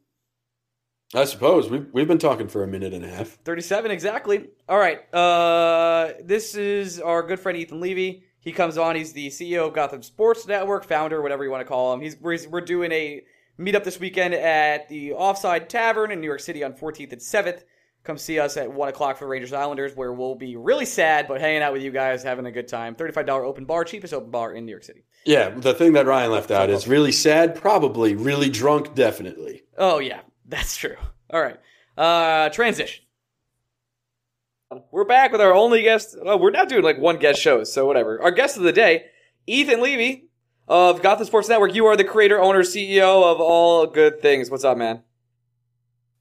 S2: I suppose we've we've been talking for a minute and a half.
S1: 37 exactly. All right. Uh, this is our good friend Ethan Levy. He comes on. He's the CEO of Gotham Sports Network, founder, whatever you want to call him. He's we're, we're doing a meetup this weekend at the Offside Tavern in New York City on 14th and 7th. Come see us at one o'clock for Rangers Islanders, where we'll be really sad, but hanging out with you guys, having a good time. $35 open bar, cheapest open bar in New York City.
S2: Yeah, the thing that Ryan left out is really sad, probably really drunk, definitely.
S1: Oh yeah, that's true. All right. Uh transition. We're back with our only guest. Oh, we're not doing like one guest shows, so whatever. Our guest of the day, Ethan Levy of Gotham Sports Network. You are the creator, owner, CEO of all good things. What's up, man?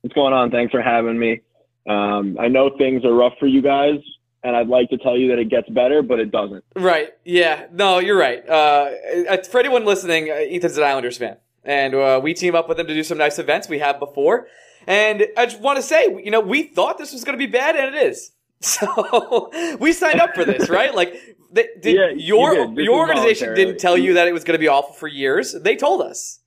S3: What's going on? Thanks for having me. Um, I know things are rough for you guys, and I'd like to tell you that it gets better, but it doesn't.
S1: Right. Yeah. No, you're right. Uh, uh, for anyone listening, uh, Ethan's an Islanders fan, and uh, we team up with him to do some nice events we have before. And I just want to say, you know, we thought this was going to be bad, and it is. *laughs* So we signed up for this, right? Like, they, did
S3: Yeah, you
S1: your
S3: did.
S1: Your organization didn't tell you that it was going to be awful for years. They told us.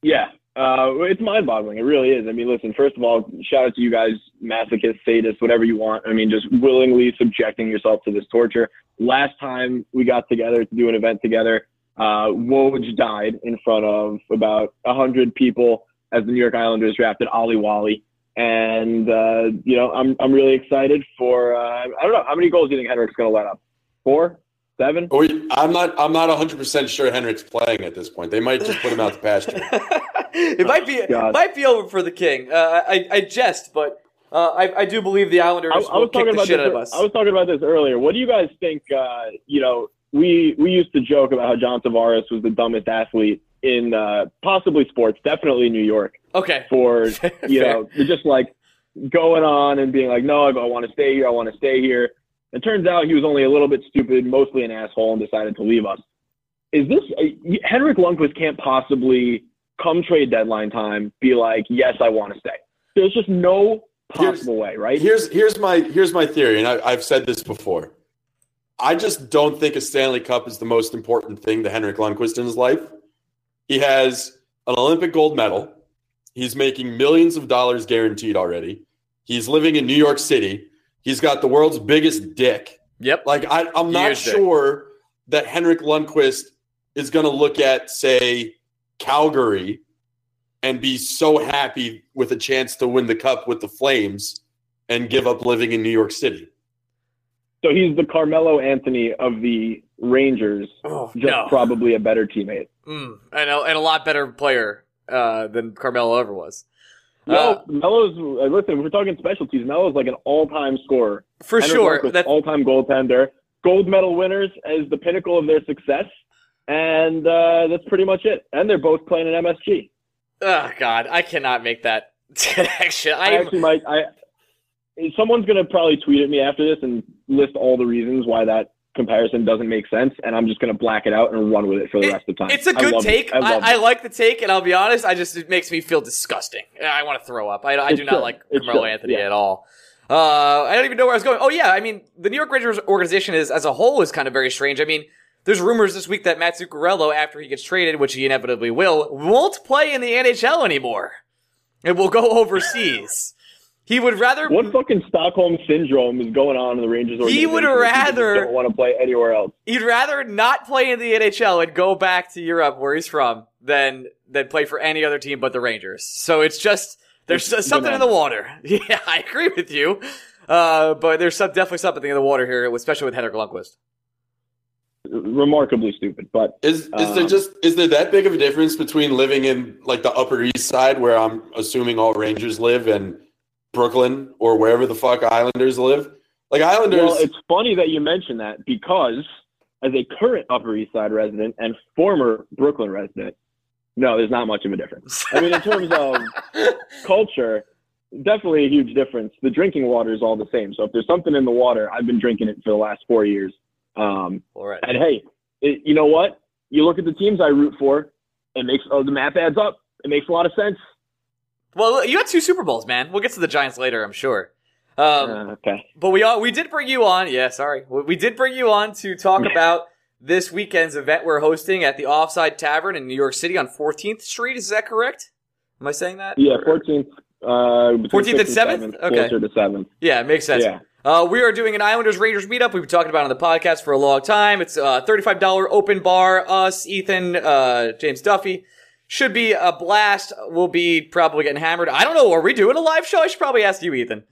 S3: Yeah, uh, it's mind-boggling. It really is. I mean, listen. First of all, shout out to you guys, masochists, sadists, whatever you want. I mean, just willingly subjecting yourself to this torture. Last time we got together to do an event together, uh, Woj died in front of about hundred people as the New York Islanders drafted Ollie Wally. and uh, you know I'm I'm really excited for. Uh, I don't know how many goals do you think Henrik's going to let up? Four, seven?
S2: Or I'm not. I'm not 100 percent sure Henrik's playing at this point. They might just put him out to pasture. *laughs*
S1: it might be
S3: God.
S1: might be over for the king. Uh, I I jest, but uh, I I do believe the Islanders
S3: I, I
S1: will
S3: was
S1: kick
S3: talking
S1: the
S3: about
S1: shit
S3: this.
S1: out of us.
S3: I was talking about this earlier. What do you guys think? Uh, you know, we we used to joke about how John Tavares was the dumbest athlete in uh, possibly sports, definitely New York,
S1: okay.
S3: for *laughs* you
S1: Fair.
S3: know just like going on and being like, no, I want to stay here. I want to stay here. It turns out he was only a little bit stupid, mostly an asshole, and decided to leave us. Is this uh, Henrik Lundqvist can't possibly come trade deadline time be like, yes, I want to stay. There's just no
S2: Here's-
S3: possible way, right?
S2: Here's here's my here's my theory, and I, I've said this before. I just don't think a Stanley Cup is the most important thing to Henrik Lundqvist in his life. He has an Olympic gold medal. He's making millions of dollars guaranteed already. He's living in New York City. He's got the world's biggest dick.
S1: Yep.
S2: Like I, I'm not
S1: Huge dick.
S2: sure that Henrik Lundqvist is going to look at, say, Calgary and be so happy with a chance to win the cup with the Flames and give up living in New York City.
S3: So he's the Carmelo Anthony of the Rangers,
S1: Oh
S3: just
S1: no.
S3: probably a better teammate.
S1: Mm, and, a, and a lot better player uh, than Carmelo ever was.
S3: No,
S1: Uh,
S3: Melo's. Uh, listen, we're talking specialties. Melo's like an all-time scorer.
S1: for
S3: Henrik
S1: sure.
S3: Lundqvist,
S1: That,
S3: all-time goaltender, gold medal winners as the pinnacle of their success, and uh, that's pretty much it. And they're both playing in MSG.
S1: oh God, I cannot make that *laughs* connection.
S3: I
S1: I
S3: actually might. I someone's gonna probably tweet at me after this and list all the reasons why that comparison doesn't make sense, and I'm just gonna black it out and run with it for the
S1: It-
S3: rest of the time.
S1: It's a
S3: I
S1: good
S3: it.
S1: take.
S3: I
S1: I, I, like the take, and I'll be honest. I just it makes me feel disgusting. I want to throw up. I, I do not like
S3: It's
S1: Carmelo. Anthony
S3: Yeah.
S1: at all. Uh, I don't even know where I was going. Oh yeah, I mean the New York Rangers organization is as a whole is kind of very strange. I mean, there's rumors this week that Matt Zuccarello, after he gets traded, which he inevitably will, won't play in the NHL anymore. It will go *laughs* overseas. He would rather
S3: What fucking Stockholm syndrome is going on in the Rangers
S1: He would
S3: organization that people just
S1: rather-
S3: don't want to play anywhere else.
S1: he'd rather not play in the NHL and go back to Europe where he's from than than play for any other team but the Rangers. So it's just there's
S3: It's
S1: something in the water. *laughs* Yeah, I agree with you. Uh, but there's some, definitely something in the water here, especially with Henrik Lundqvist.
S3: Remarkably stupid, but
S2: Is is there
S3: Um,
S2: just is there that big of a difference between living in like the Upper East Side, where I'm assuming all Rangers live, and Brooklyn or wherever the fuck Islanders live? Like Islanders,
S3: well, it's funny that you mention that because as a current Upper East Side resident and former Brooklyn resident, no, there's not much of a difference. I mean, in terms of *laughs* culture, definitely a huge difference. The drinking water is all the same. So if there's something in the water, I've been drinking it for the last four years. Um,
S1: All right.
S3: and hey, it, you know what? You look at the teams I root for, it makes oh, the math adds up. It makes a lot of sense.
S1: Well, you had two Super Bowls, man. We'll get to the Giants later, I'm sure. Um,
S3: Uh, okay.
S1: But we all, we did bring you on. Yeah, sorry. We we did bring you on to talk about this weekend's event we're hosting at the Offside Tavern in New York City on 14th Street. Is that correct? Am I saying that?
S3: Yeah, 14th. Uh,
S1: 14th and
S3: sixth
S1: 7th? Okay.
S3: Closer to 7th.
S1: Yeah, it makes sense.
S3: Yeah.
S1: Uh, we are doing an Islanders Rangers meetup. We've been talking about it on the podcast for a long time. It's a $35 open bar. Us, Ethan, uh, James Duffy. Should be a blast. We'll be probably getting hammered. I don't know. Are we doing a live show? I should probably ask you, Ethan.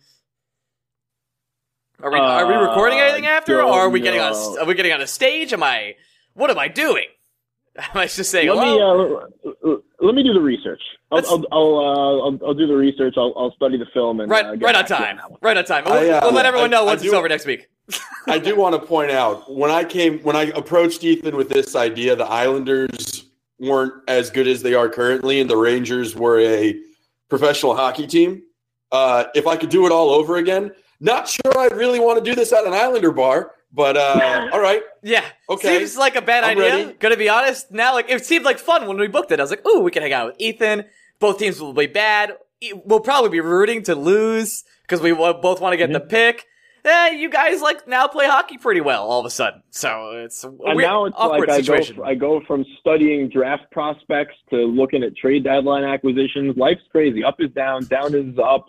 S1: Are we, are we recording
S3: Uh,
S1: anything after? Or are we getting on? A, are we getting on a stage? Am I? What am I doing? *laughs* Am I just saying
S3: Let me uh, l- l- let me do the research. I'll I'll I'll, uh, I'll I'll do the research. I'll I'll study the film and
S1: right,
S3: uh,
S1: right on
S3: back to you
S1: time.
S3: that one.
S1: Right on time. We'll,
S2: I, uh,
S1: we'll let everyone
S2: I-
S1: know
S2: I
S1: once it's over next week. *laughs*
S2: I do want to point out when I came when I approached Ethan with this idea, the Islanders weren't as good as they are currently, and the Rangers were a professional hockey team. Uh, if I could do it all over again, not sure I really want to do this at an Islander bar, but uh, *laughs* all right.
S1: Yeah.
S2: Okay.
S1: Seems like a bad
S2: I'm
S1: idea.
S2: ready.
S1: Gonna be honest. Now, like, it seemed like fun when we booked it. I was like, ooh, we can hang out with Ethan. Both teams will be bad. We'll probably be rooting to lose because we both want to get the pick. Eh, you guys, like, now play hockey pretty well all of a sudden. So it's a
S3: And now it's
S1: awkward
S3: like I go,
S1: situation.
S3: I go from studying draft prospects to looking at trade deadline acquisitions. Life's crazy. Up is down, down is up.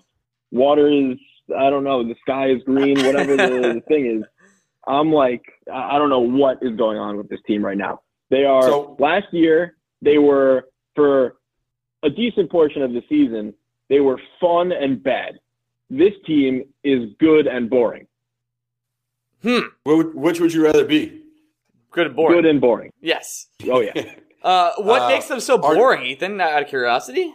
S3: Water is, I don't know, the sky is green, whatever the, the *laughs* thing is. I'm like, I I don't know what is going on with this team right now. They are,
S2: So-
S3: last year, they were, for a decent portion of the season, They were fun and bad. This team is good and boring.
S1: Hmm.
S2: Which would you rather be?
S1: Good and boring.
S3: Good and boring.
S1: yes.
S3: Oh yeah. *laughs*
S1: Uh, what
S2: Uh,
S1: makes them so
S2: are-
S1: boring, Ethan? Out of curiosity.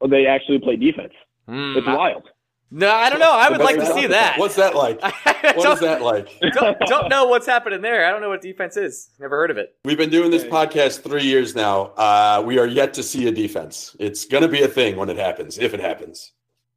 S3: Well, they actually play defense.
S1: Hmm,
S3: It's
S1: I-
S3: wild.
S1: no, I don't know. I would like to see that.
S2: What's that like? *laughs*
S1: I
S2: What
S1: don't,
S2: is that like? *laughs*
S1: don't, don't know what's happening there. I don't know what defense is. Never heard of it.
S2: We've been doing this podcast three years now. Uh, we are yet to see a defense. It's going to be a thing when it happens, if it happens.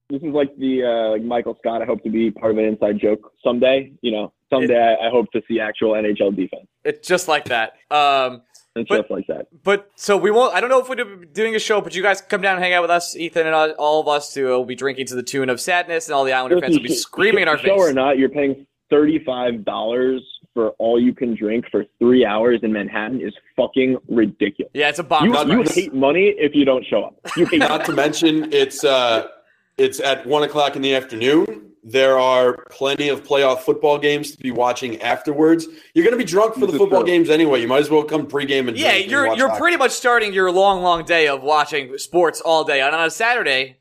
S3: This is like the uh, like Michael Scott. I hope to be part of an inside joke someday. You know, someday I, I hope to see actual NHL defense.
S1: It's just like that. Um,
S3: It's
S1: But-
S3: just like that.
S1: but so we won't. I don't know if we're doing a show, but you guys come down and hang out with us, Ethan, and all, all of us too. We'll be drinking to the tune of sadness, and all the Islander fans will be screaming in our
S3: show
S1: face.
S3: or not, you're paying thirty-five dollars for all you can drink for three hours in Manhattan is fucking ridiculous.
S1: Yeah, it's a bomb.
S3: You, you hate money if you don't show up. You hate
S2: Not to mention, it's uh, it's at one o'clock in the afternoon. There are plenty of playoff football games to be watching afterwards. You're going to be drunk for the football games anyway. You might as well come pregame and
S1: Yeah,
S2: drink
S1: you're
S2: watch
S1: you're
S2: hockey.
S1: pretty much starting your long, long day of watching sports all day. And on a Saturday,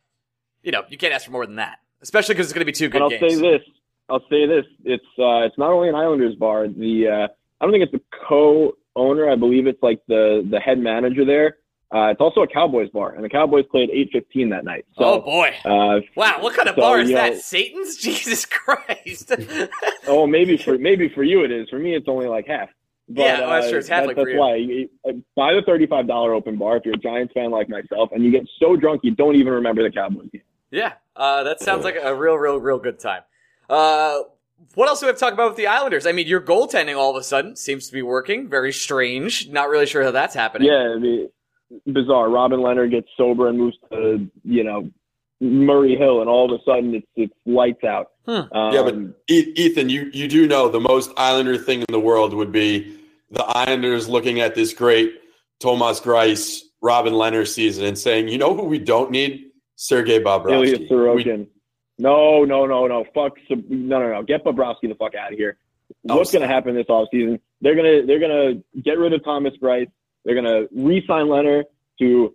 S1: you know, you can't ask for more than that, especially because it's going to be two good
S3: and I'll
S1: games.
S3: say this. I'll say this. It's uh, it's not only an Islanders bar. The uh, I don't think it's the co-owner. I believe it's like the the head manager there. Uh, it's also a Cowboys bar, and the Cowboys played eight fifteen that night.
S1: oh boy!
S3: uh,
S1: Wow, what kind of
S3: so,
S1: bar is that?
S3: know-
S1: Satan's? *laughs* Jesus Christ! *laughs*
S3: oh, maybe for maybe for you it is. For me, it's only like half. But,
S1: Yeah, well, that's
S3: uh,
S1: true. It's half
S3: that-
S1: like
S3: that's why you, uh, buy the thirty-five dollar open bar if you're a Giants fan like myself, and you get so drunk you don't even remember the Cowboys game.
S1: yeah, uh, that sounds like a real, real, real good time. Uh, what else do we have to talk about with the Islanders? I mean, your goaltending all of a sudden seems to be working. Very strange. Not really sure how that's happening.
S3: Yeah, I mean, bizarre. Robin Lehner gets sober and moves to you know Murray Hill, and all of a sudden it's it's lights out.
S1: Hmm.
S3: Um,
S2: Yeah, but E- Ethan, you, you do know the most Islander thing in the world would be the Islanders looking at this great Thomas Greiss, Robin Lehner season and saying, you know who we don't need? Sergei
S3: Ilya
S2: Bobrovsky. We-
S3: Sorokin. No, no, no, no. Fuck. Sab- No, no, no. Get Bobrovsky the fuck out of here. What's going to happen this offseason? They're gonna they're gonna get rid of Thomas Greiss. They're gonna re-sign Lehner to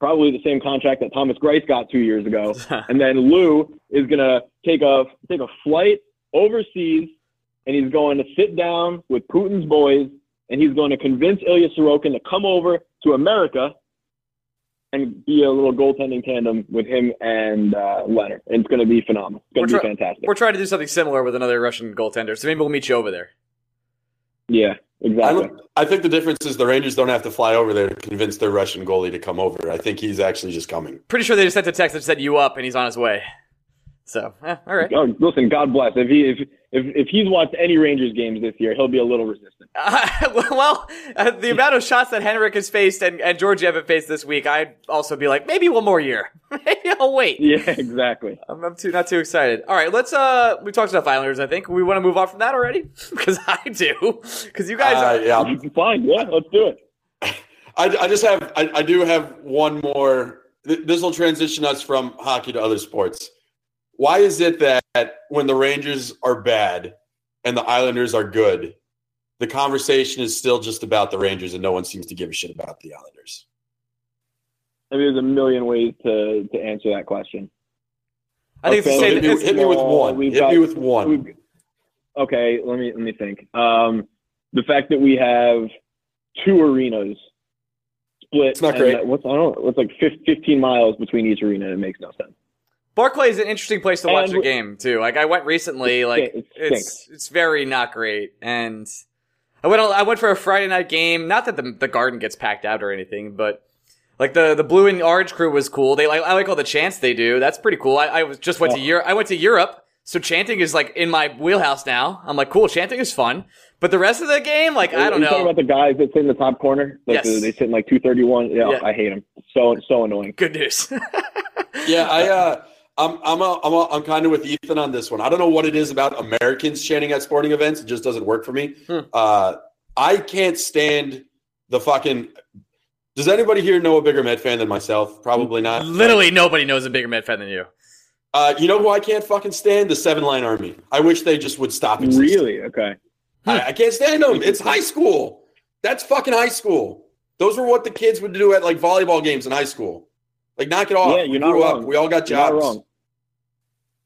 S3: probably the same contract that Thomas Greiss got two years ago. *laughs* And then Lou is gonna take a take a flight overseas, and he's going to sit down with Putin's boys, and he's going to convince Ilya Sorokin to come over to America and be a little goaltending tandem with him and uh, Lehner. And it's going to be phenomenal. It's going to be
S1: try-
S3: fantastic.
S1: We're trying to do something similar with another Russian goaltender, so maybe we'll meet you over there.
S3: Yeah, exactly.
S2: don't, I think the difference is the Rangers don't have to fly over there to convince their Russian goalie to come over. I think he's actually just coming.
S1: Pretty sure they just sent a text that said you up, and he's on his way. So, eh, all right.
S3: Oh, listen, God bless. If he if, if if he's watched any Rangers games this year, he'll be a little resistant.
S1: Uh, *laughs* well, uh, the amount of shots that Henrik has faced and, and Georgiev have faced this week, I'd also be like, maybe one more year. *laughs* maybe I'll wait.
S3: Yeah, exactly.
S1: I'm, I'm too not too excited. All right, let's. Uh, we talked enough Islanders. I think we want to move on from that already *laughs* because I do. Because you guys,
S2: Uh,
S1: are,
S2: yeah,
S3: Fine. Yeah, let's do it.
S2: I, I just have I, I do have one more. th- This will transition us from hockey to other sports. Why is it that when the Rangers are bad and the Islanders are good, the conversation is still just about the Rangers and no one seems to give a shit about the Islanders?
S3: I mean, there's a million ways to to answer that question.
S1: I think it's
S3: Okay.
S1: to
S2: So
S1: say
S2: hit,
S1: that
S2: me,
S1: it's,
S2: hit me with one.
S3: we've
S2: Hit
S3: got-
S2: me with one.
S3: Okay, let me let me think. Um, the fact that we have two arenas split.
S2: It's not great.
S3: What's I don't know. What's like 15 miles between each arena? It makes no sense.
S1: Barclay is an interesting place to watch
S3: And
S1: a game too. Like I went recently, like
S3: It
S1: it's it's very not great, and I went I went for a Friday night game. Not that the the garden gets packed out or anything, but like the the blue and orange crew was cool. They like I like all the chants they do. That's pretty cool. I, I was just went to
S3: Oh.
S1: Europe. I went to Europe, so chanting is like in my wheelhouse now. I'm like, cool, chanting is fun. But the rest of the game, like I don't
S3: you talking
S1: know.
S3: about the guys that sit in the top corner? Like
S1: Yes.
S3: they sit in like 231. Yeah,
S1: Yeah.
S3: I hate them. So so annoying.
S1: Good news. *laughs*
S2: Yeah, I uh I'm I'm a, I'm a, I'm kind of with Ethan on this one. I don't know what it is about Americans chanting at sporting events. It just doesn't work for me.
S1: Hmm.
S2: Uh, I can't stand the fucking. Does anybody here know a bigger Met fan than myself? Probably not.
S1: Literally nobody knows a bigger Met fan than you.
S2: Uh, you know who I can't fucking stand? The Seven Line Army. I wish they just would stop existing.
S3: Really? Okay.
S2: I, I can't stand them. It's high school. That's fucking high school. Those were what the kids would do at like volleyball games in high school. Like, knock it off.
S3: Yeah, you're
S2: we
S3: not
S2: grew
S3: wrong.
S2: up. We all got
S3: You're not
S2: jobs.
S3: wrong.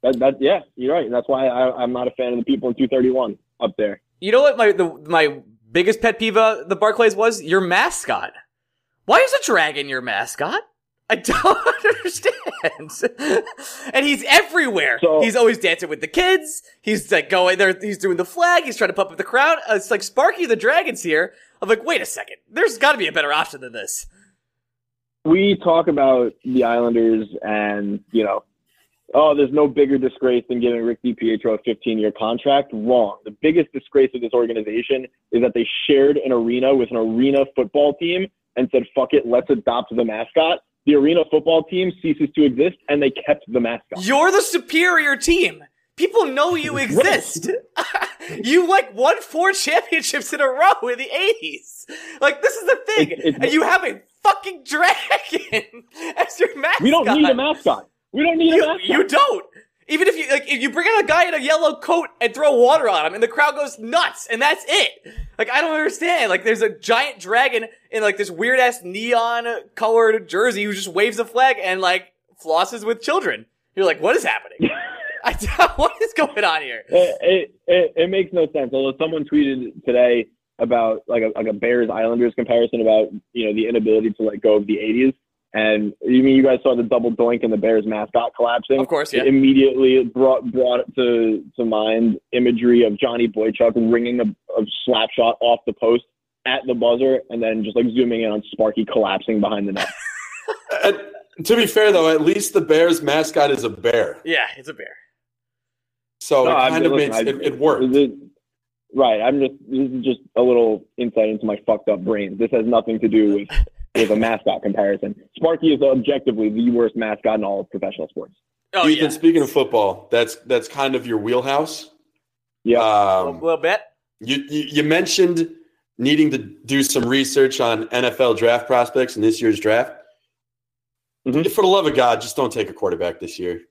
S3: That, that, yeah, you're right. And that's why I, I'm not a fan of the people in 231 up there.
S1: You know what my the, my biggest pet peeve of the Barclays was your mascot. Why is a dragon your mascot? I don't *laughs* understand. and he's everywhere.
S3: So-
S1: he's always dancing with the kids. He's like going there. He's doing the flag. He's trying to pump up the crowd. Uh, It's like Sparky the Dragon's here. I'm like, wait a second. There's got to be a better option than this.
S3: We talk about the Islanders and, you know, oh, there's no bigger disgrace than giving Rick DiPietro a 15 year contract. Wrong. The biggest disgrace of this organization is that they shared an arena with an arena football team and said, fuck it, let's adopt the mascot. The arena football team ceases to exist and they kept the mascot.
S1: You're the superior team. People know you exist. *laughs* you like won four championships in a row in the 80s. Like this is the thing.
S3: It's- it's-
S1: and you have a fucking dragon *laughs* as your mascot.
S3: We don't need a mascot. We don't need a mascot.
S1: you don't. Even if you like, if you bring in a guy in a yellow coat and throw water on him, and the crowd goes nuts, and that's it. Like I don't understand. Like there's a giant dragon in like this weird ass neon colored jersey who just waves a flag and like flosses with children. You're like, what is happening? *laughs* I don't, *laughs* what is going on here?
S3: it, it, it, it makes no sense. Although someone tweeted today about like a, like a Bears Islanders comparison about you know the inability to let go of the 80s. And you mean you guys saw the double doink and the Bears mascot collapsing?
S1: Of course, yeah.
S3: It immediately brought brought to to mind imagery of Johnny Boychuk ringing a, a slap shot off the post at the buzzer, and then just like zooming in on Sparky collapsing behind the net. *laughs*
S2: And to be fair, though, at least the Bears mascot is a bear.
S1: Yeah, it's a bear.
S2: So
S3: No,
S2: it
S3: I'm-
S2: kind of
S3: listen,
S2: makes
S3: I-
S2: it, it worked.
S3: This- right. I'm just this is just a little insight into my fucked up brain. This has nothing to do with with a mascot comparison. Sparky is objectively the worst mascot in all of professional sports.
S1: Oh
S2: Ethan,
S1: yeah,
S2: speaking of football, that's that's kind of your wheelhouse.
S3: Yeah.
S1: a
S2: Um,
S1: little bit.
S2: you, you you mentioned needing to do some research on NFL draft prospects in this year's draft.
S3: Mhm.
S2: For the love of God, just don't take a quarterback this year.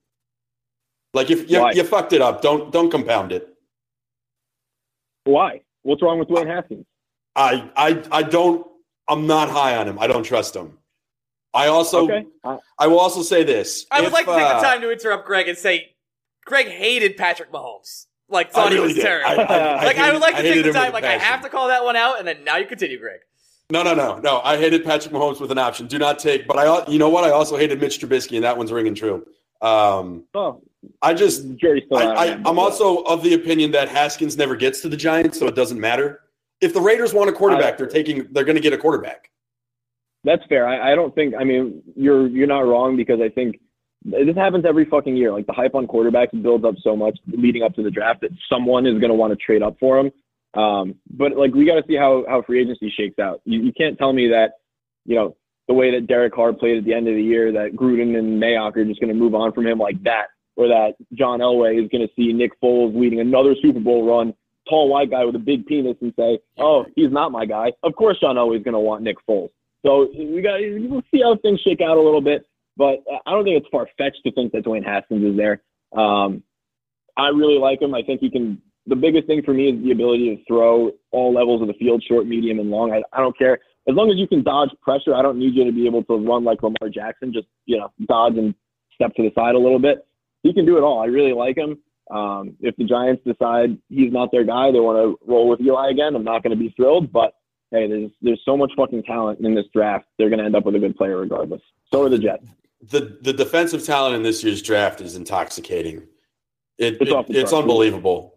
S2: Like if you,
S3: Why?
S2: you fucked it up, don't don't compound it.
S3: Why? What's wrong with Dwayne Haskins?
S2: I I I don't. I'm not high on him. I don't trust him. I also
S3: okay. Uh,
S2: I will also say this.
S1: I would like to take
S2: uh,
S1: the time to interrupt Greg and say, Greg hated Patrick Mahomes. Like
S2: I
S1: thought he was
S2: did.
S1: terrible.
S2: I- I-
S1: like I,
S2: hated-
S1: would like to take the time.
S2: a
S1: Like I have to call that one out, and then now you continue, Greg.
S2: No, no, no, no. I hated Patrick Mahomes with an option. Do not take. But I, you know what? I also hated Mitch Trubisky, and that one's ringing true. Um,
S3: oh,
S2: I just, I, I'm also of the opinion that Haskins never gets to the Giants, so it doesn't matter. If the Raiders want a quarterback,
S3: I-
S2: they're taking. They're going to get a quarterback.
S3: That's fair. I, I don't think. I mean, you're you're not wrong because I think this happens every fucking year. Like the hype on quarterbacks builds up so much leading up to the draft that someone is going to want to trade up for him. Um, but like we got to see how how free agency shakes out. You, you can't tell me that you know the way that Derek Carr played at the end of the year that Gruden and Mayock are just going to move on from him like that, or that John Elway is going to see Nick Foles leading another Super Bowl run, tall white guy with a big penis, and say, "Oh, he's not my guy." Of course, John Elway is going to want Nick Foles. So we got we'll see how things shake out a little bit, but I don't think it's far fetched to think that Dwayne Haskins is there. Um, I really like him. I think he can. The biggest thing for me is the ability to throw all levels of the field, short, medium, and long. I, I don't care as long as you can dodge pressure. I don't need you to be able to run like Lamar Jackson. Just you know, dodge and step to the side a little bit. He can do it all. I really like him. Um, if the Giants decide he's not their guy, they want to roll with Eli again. I'm not going to be thrilled, but hey, there's there's so much fucking talent in this draft. They're going to end up with a good player regardless. So are the Jets.
S2: The the defensive talent in this year's draft is intoxicating. It,
S3: It's
S2: it- it's unbelievable.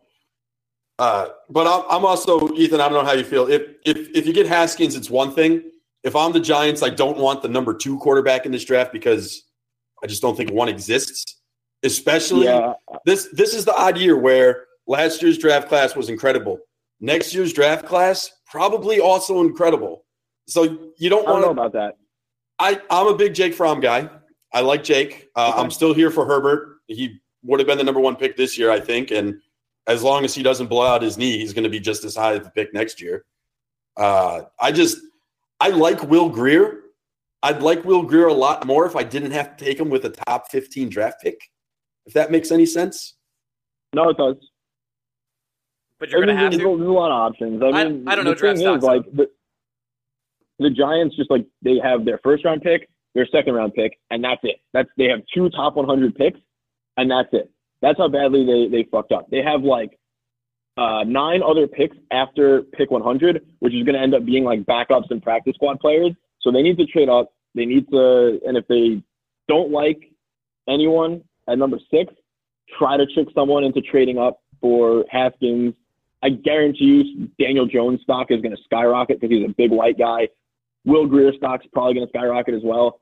S2: Uh, but I'm, I'm also Ethan. I don't know how you feel. If if if you get Haskins, it's one thing. If I'm the Giants, I don't want the number two quarterback in this draft because I just don't think one exists. Especially
S3: Yeah,
S2: this this is the odd year where last year's draft class was incredible. Next year's draft class probably also incredible. So you don't
S3: know
S2: want to.
S3: about that.
S2: I I'm a big Jake Fromm guy. I like Jake. Uh,
S3: Okay.
S2: I'm still here for Herbert. He would have been the number one pick this year, I think, and as long as he doesn't blow out his knee, he's going to be just as high as the pick next year. Uh, I just I like Will Grier. I'd like Will Grier a lot more if I didn't have to take him with a top 15 draft pick. If that makes any sense.
S3: No, it does.
S1: But you're
S3: I
S1: gonna have
S3: there's,
S1: to.
S3: There's a lot of options. I
S1: I-
S3: mean,
S1: I don't know
S3: the thing
S1: draft
S3: is, like the, the Giants, just like they have their first round pick, their second round pick, and that's it. That's they have two top 100 picks, and that's it. That's how badly they they fucked up. They have like uh, nine other picks after pick 100, which is going to end up being like backups and practice squad players. So they need to trade up. They need to, and if they don't like anyone at number six, try to trick someone into trading up for Haskins. I guarantee you, Daniel Jones stock is going to skyrocket because he's a big white guy. Will Grier stock's probably going to skyrocket as well.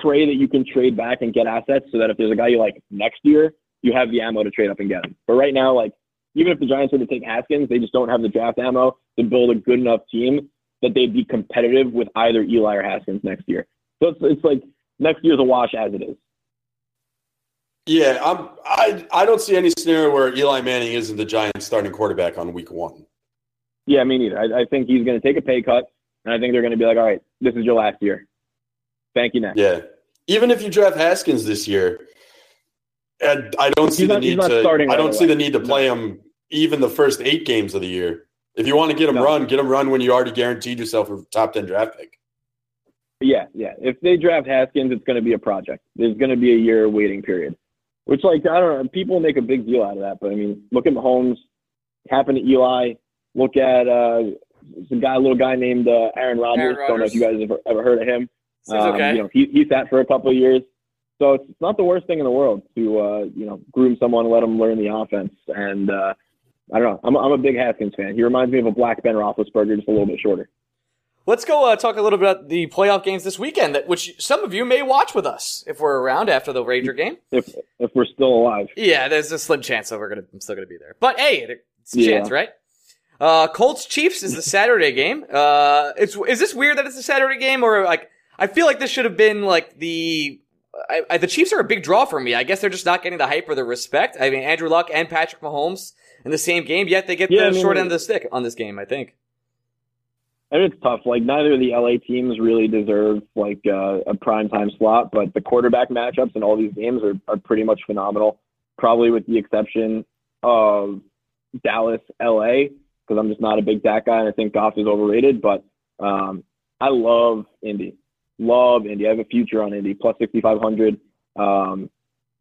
S3: Pray that you can trade back and get assets so that if there's a guy you like next year, you have the ammo to trade up and get him. But right now, like even if the Giants were to take Haskins, they just don't have the draft ammo to build a good enough team that they'd be competitive with either Eli or Haskins next year. So it's, it's like next year's a wash as it is.
S2: Yeah, I'm, I I don't see any scenario where Eli Manning isn't the Giants' starting quarterback on week one.
S3: Yeah, me neither. I, I think he's going to take a pay cut, and I think they're going to be like, all right, this is your last year. Thank you next.
S2: Yeah, even if you draft Haskins this year, and I don't see
S3: He's
S2: the
S3: not- he's
S2: need to.
S3: starting
S2: I don't see the need to play him even the first eight games of the year. If you want to get him
S3: No.
S2: run, get him run when you already guaranteed yourself a top ten draft pick.
S3: Yeah, yeah. If they draft Haskins, it's going to be a project. There's going to be a year waiting period, which, like, I don't know. People make a big deal out of that, but I mean, look at Mahomes. Happened to Eli. Look at uh, a guy, a little guy named uh, Aaron Rodgers.
S1: Aaron
S3: Don't know if you guys have ever heard of him.
S1: Seems
S3: Um,
S1: okay.
S3: You know, he he sat for a couple of years, so it's it's not the worst thing in the world to uh, you know groom someone, let them learn the offense, and uh, I don't know. I'm I'm a big Haskins fan. He reminds me of a black Ben Roethlisberger, just a little bit shorter.
S1: Let's go uh, talk a little bit about the playoff games this weekend, that which some of you may watch with us if we're around after the Ranger game.
S3: If if we're still alive.
S1: Yeah, there's a slim chance that we're gonna, I'm still gonna be there. But hey, it's a
S3: Yeah.
S1: chance, right? Uh, Colts Chiefs is the *laughs* Saturday game. Uh, it's is this weird that it's a Saturday game, or like I feel like this should have been like the. I, I, the Chiefs are a big draw for me. I guess they're just not getting the hype or the respect. I mean, Andrew Luck and Patrick Mahomes in the same game, yet they get
S3: Yeah,
S1: the
S3: I mean,
S1: short end of the stick on this game. I think.
S3: And it's tough. Like neither of the LA teams really deserve like uh, a prime time slot, but the quarterback matchups in all these games are, are pretty much phenomenal. Probably with the exception of Dallas, LA, because I'm just not a big Dak guy, and I think Goff is overrated. But um, I love Indy. Love Indy. I have a future on Indy plus 6,500. Um,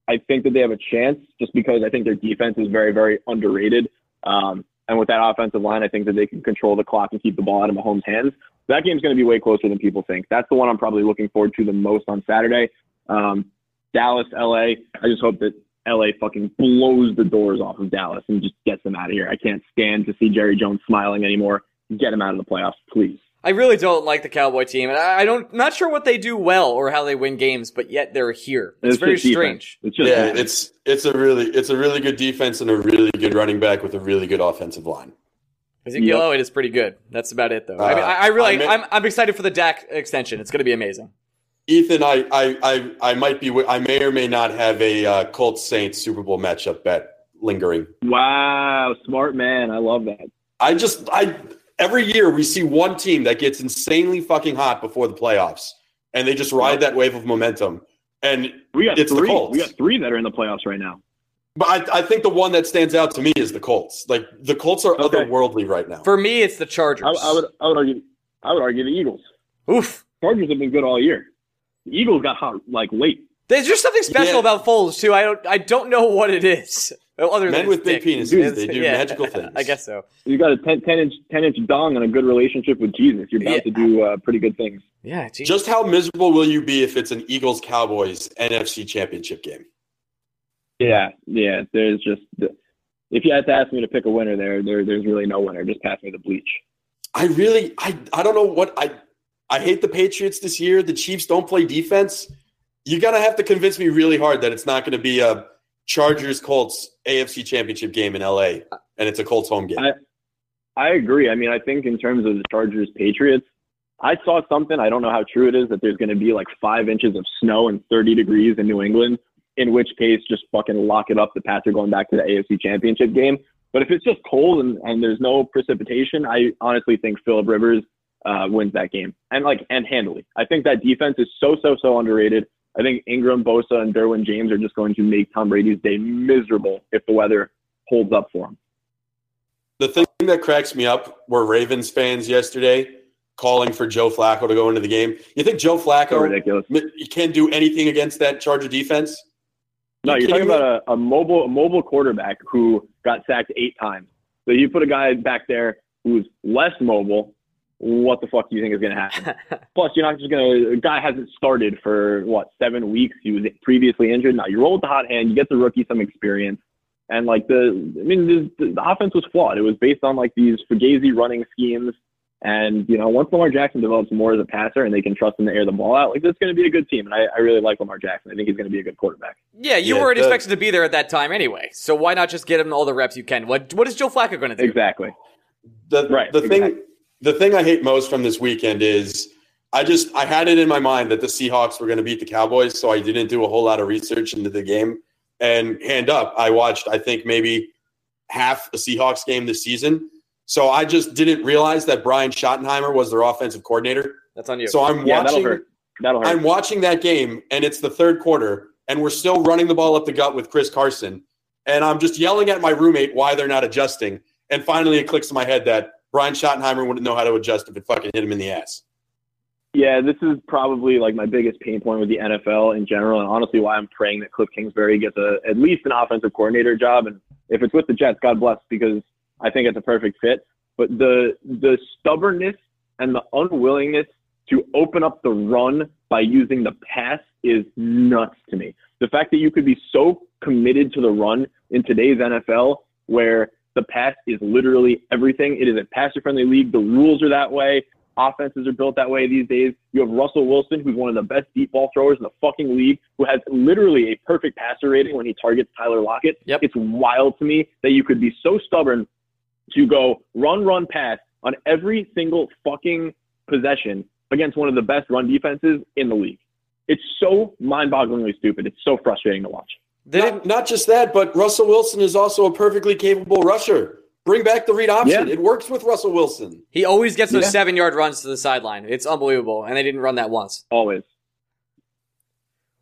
S3: I think that they have a chance just because I think their defense is very, very underrated. Um, and with that offensive line, I think that they can control the clock and keep the ball out of Mahomes' hands. That game's going to be way closer than people think. That's the one I'm probably looking forward to the most on Saturday. Um, Dallas, LA. I just hope that LA fucking blows the doors off of Dallas and just gets them out of here. I can't stand to see Jerry Jones smiling anymore. Get him out of the playoffs, please.
S1: I really don't like the Cowboy team, and I I don't not sure what they do well or how they win games, but yet they're here. It's, very strange.
S3: It's just
S2: Yeah, it's it's a really it's a really good defense and a really good running back with a really good offensive line.
S1: Ezekiel
S3: Yep.
S1: Elliott is pretty good. That's about it, though. I mean,
S2: Uh,
S1: I, I really,
S2: I mean-
S1: I'm, I'm excited for the Dak extension. It's going to be amazing.
S2: Ethan, I I I, I might be I may or may not have a uh, Colts Saints Super Bowl matchup bet lingering.
S3: wow, smart man. I love that.
S2: I just I every year we see one team that gets insanely fucking hot before the playoffs, and they just ride that wave of momentum. And
S3: We got
S2: It's the
S3: three.
S2: Colts.
S3: We got three that are in the playoffs right now.
S2: but I, I think the one that stands out to me is the Colts. Like the Colts are
S3: Okay.
S2: otherworldly right now.
S1: For me, it's the Chargers.
S3: I, I would I would argue I would argue the Eagles.
S1: Oof.
S3: Chargers have been good all year. The Eagles got hot like late.
S1: There's just something special
S2: Yeah.
S1: about Foles too. I don't, I don't know what it is. Other
S2: Men
S1: than
S2: with big
S1: dick.
S2: penises, they
S1: It's-
S2: do magical *laughs* things.
S1: I guess so.
S3: You got a 10, 10 inch ten inch dong and a good relationship with Jesus. You're about
S1: Yeah.
S3: to do uh, pretty good things.
S1: Yeah. Geez.
S2: Just how miserable will you be if it's an Eagles Cowboys NFC Championship game?
S3: Yeah, yeah. There's just if you had to ask me to pick a winner there, there there's really no winner. Just pass me the bleach.
S2: I really I I don't know what I I hate the Patriots this year. The Chiefs don't play defense. You're gonna have to convince me really hard that it's not gonna be a Chargers Colts AFC Championship game in LA and it's a Colts home game.
S3: I- I agree. I mean, I think in terms of the Chargers Patriots, I saw something. I don't know how true it is that there's going to be like five inches of snow and 30 degrees in New England. In which case, just fucking lock it up. The Pats are going back to the AFC Championship game. But if it's just cold and, and there's no precipitation, I honestly think Philip Rivers uh, wins that game and like and handily. I think that defense is so so so underrated. I think Ingram, Bosa, and Derwin James are just going to make Tom Brady's day miserable if the weather holds up for him.
S2: The thing that cracks me up were Ravens fans yesterday calling for Joe Flacco to go into the game. You think Joe
S3: So
S2: Flacco
S3: ridiculous.
S2: you can't do anything against that Charger defense?
S3: No,
S2: You
S3: you're talking about a, a mobile a mobile quarterback who got sacked eight times. So you put a guy back there who's less mobile. What the fuck do you think is going to happen? Plus, you're not just going to. A guy hasn't started for what seven weeks. He was previously injured. Now you roll with the hot hand. You get the rookie some experience, and like the, I mean, the, the offense was flawed. It was based on like these fugazi running schemes. And you know, once Lamar Jackson develops more as a passer and they can trust him to air the ball out, like this is going to be a good team. And I, I really like Lamar Jackson. I think he's going to be a good quarterback.
S1: Yeah, you
S2: Yeah,
S1: weren't
S2: the-
S1: expected to be there at that time anyway. So why not just get him all the reps you can? What What is Joe Flacco going to do?
S3: Exactly.
S2: The
S3: Right,
S2: the thing
S3: exactly.
S2: The thing I hate most from this weekend is I just I had it in my mind that the Seahawks were going to beat the Cowboys, so I didn't do a whole lot of research into the game. And hand up, I watched I think maybe half a Seahawks game this season. So I just didn't realize that Brian Schottenheimer was their offensive coordinator.
S1: That's on you.
S2: So I'm
S3: Yeah, that'll
S2: watching
S3: hurt. That'll hurt.
S2: I'm watching that game, and it's the third quarter, and we're still running the ball up the gut with Chris Carson. And I'm just yelling at my roommate why they're not adjusting. And finally, it clicks in my head that Brian Schottenheimer wouldn't know how to adjust if it fucking hit him in the ass.
S3: Yeah, this is probably like my biggest pain point with the NFL in general, and honestly, why I'm praying that Cliff Kingsbury gets a at least an offensive coordinator job. And if it's with the Jets, God bless, because I think it's a perfect fit. But the the stubbornness and the unwillingness to open up the run by using the pass is nuts to me. The fact that you could be so committed to the run in today's NFL, where the pass is literally everything. It is a passer friendly league. The rules are that way. Offenses are built that way these days. You have Russell Wilson, who's one of the best deep ball throwers in the fucking league, who has literally a perfect passer rating when he targets Tyler Lockett.
S1: Yep.
S3: It's wild to me that you could be so stubborn to go run, run, pass on every single fucking possession against one of the best run defenses in the league. It's so mind-bogglingly stupid. It's so frustrating to watch.
S1: They
S2: Not,
S1: didn't,
S2: just that, but Russell Wilson is also a perfectly capable rusher. Bring back the read option.
S3: Yeah.
S2: It works with Russell Wilson.
S1: he always gets those
S3: Yeah.
S1: seven yard runs to the sideline. It's unbelievable, and they didn't run that once.
S3: Always.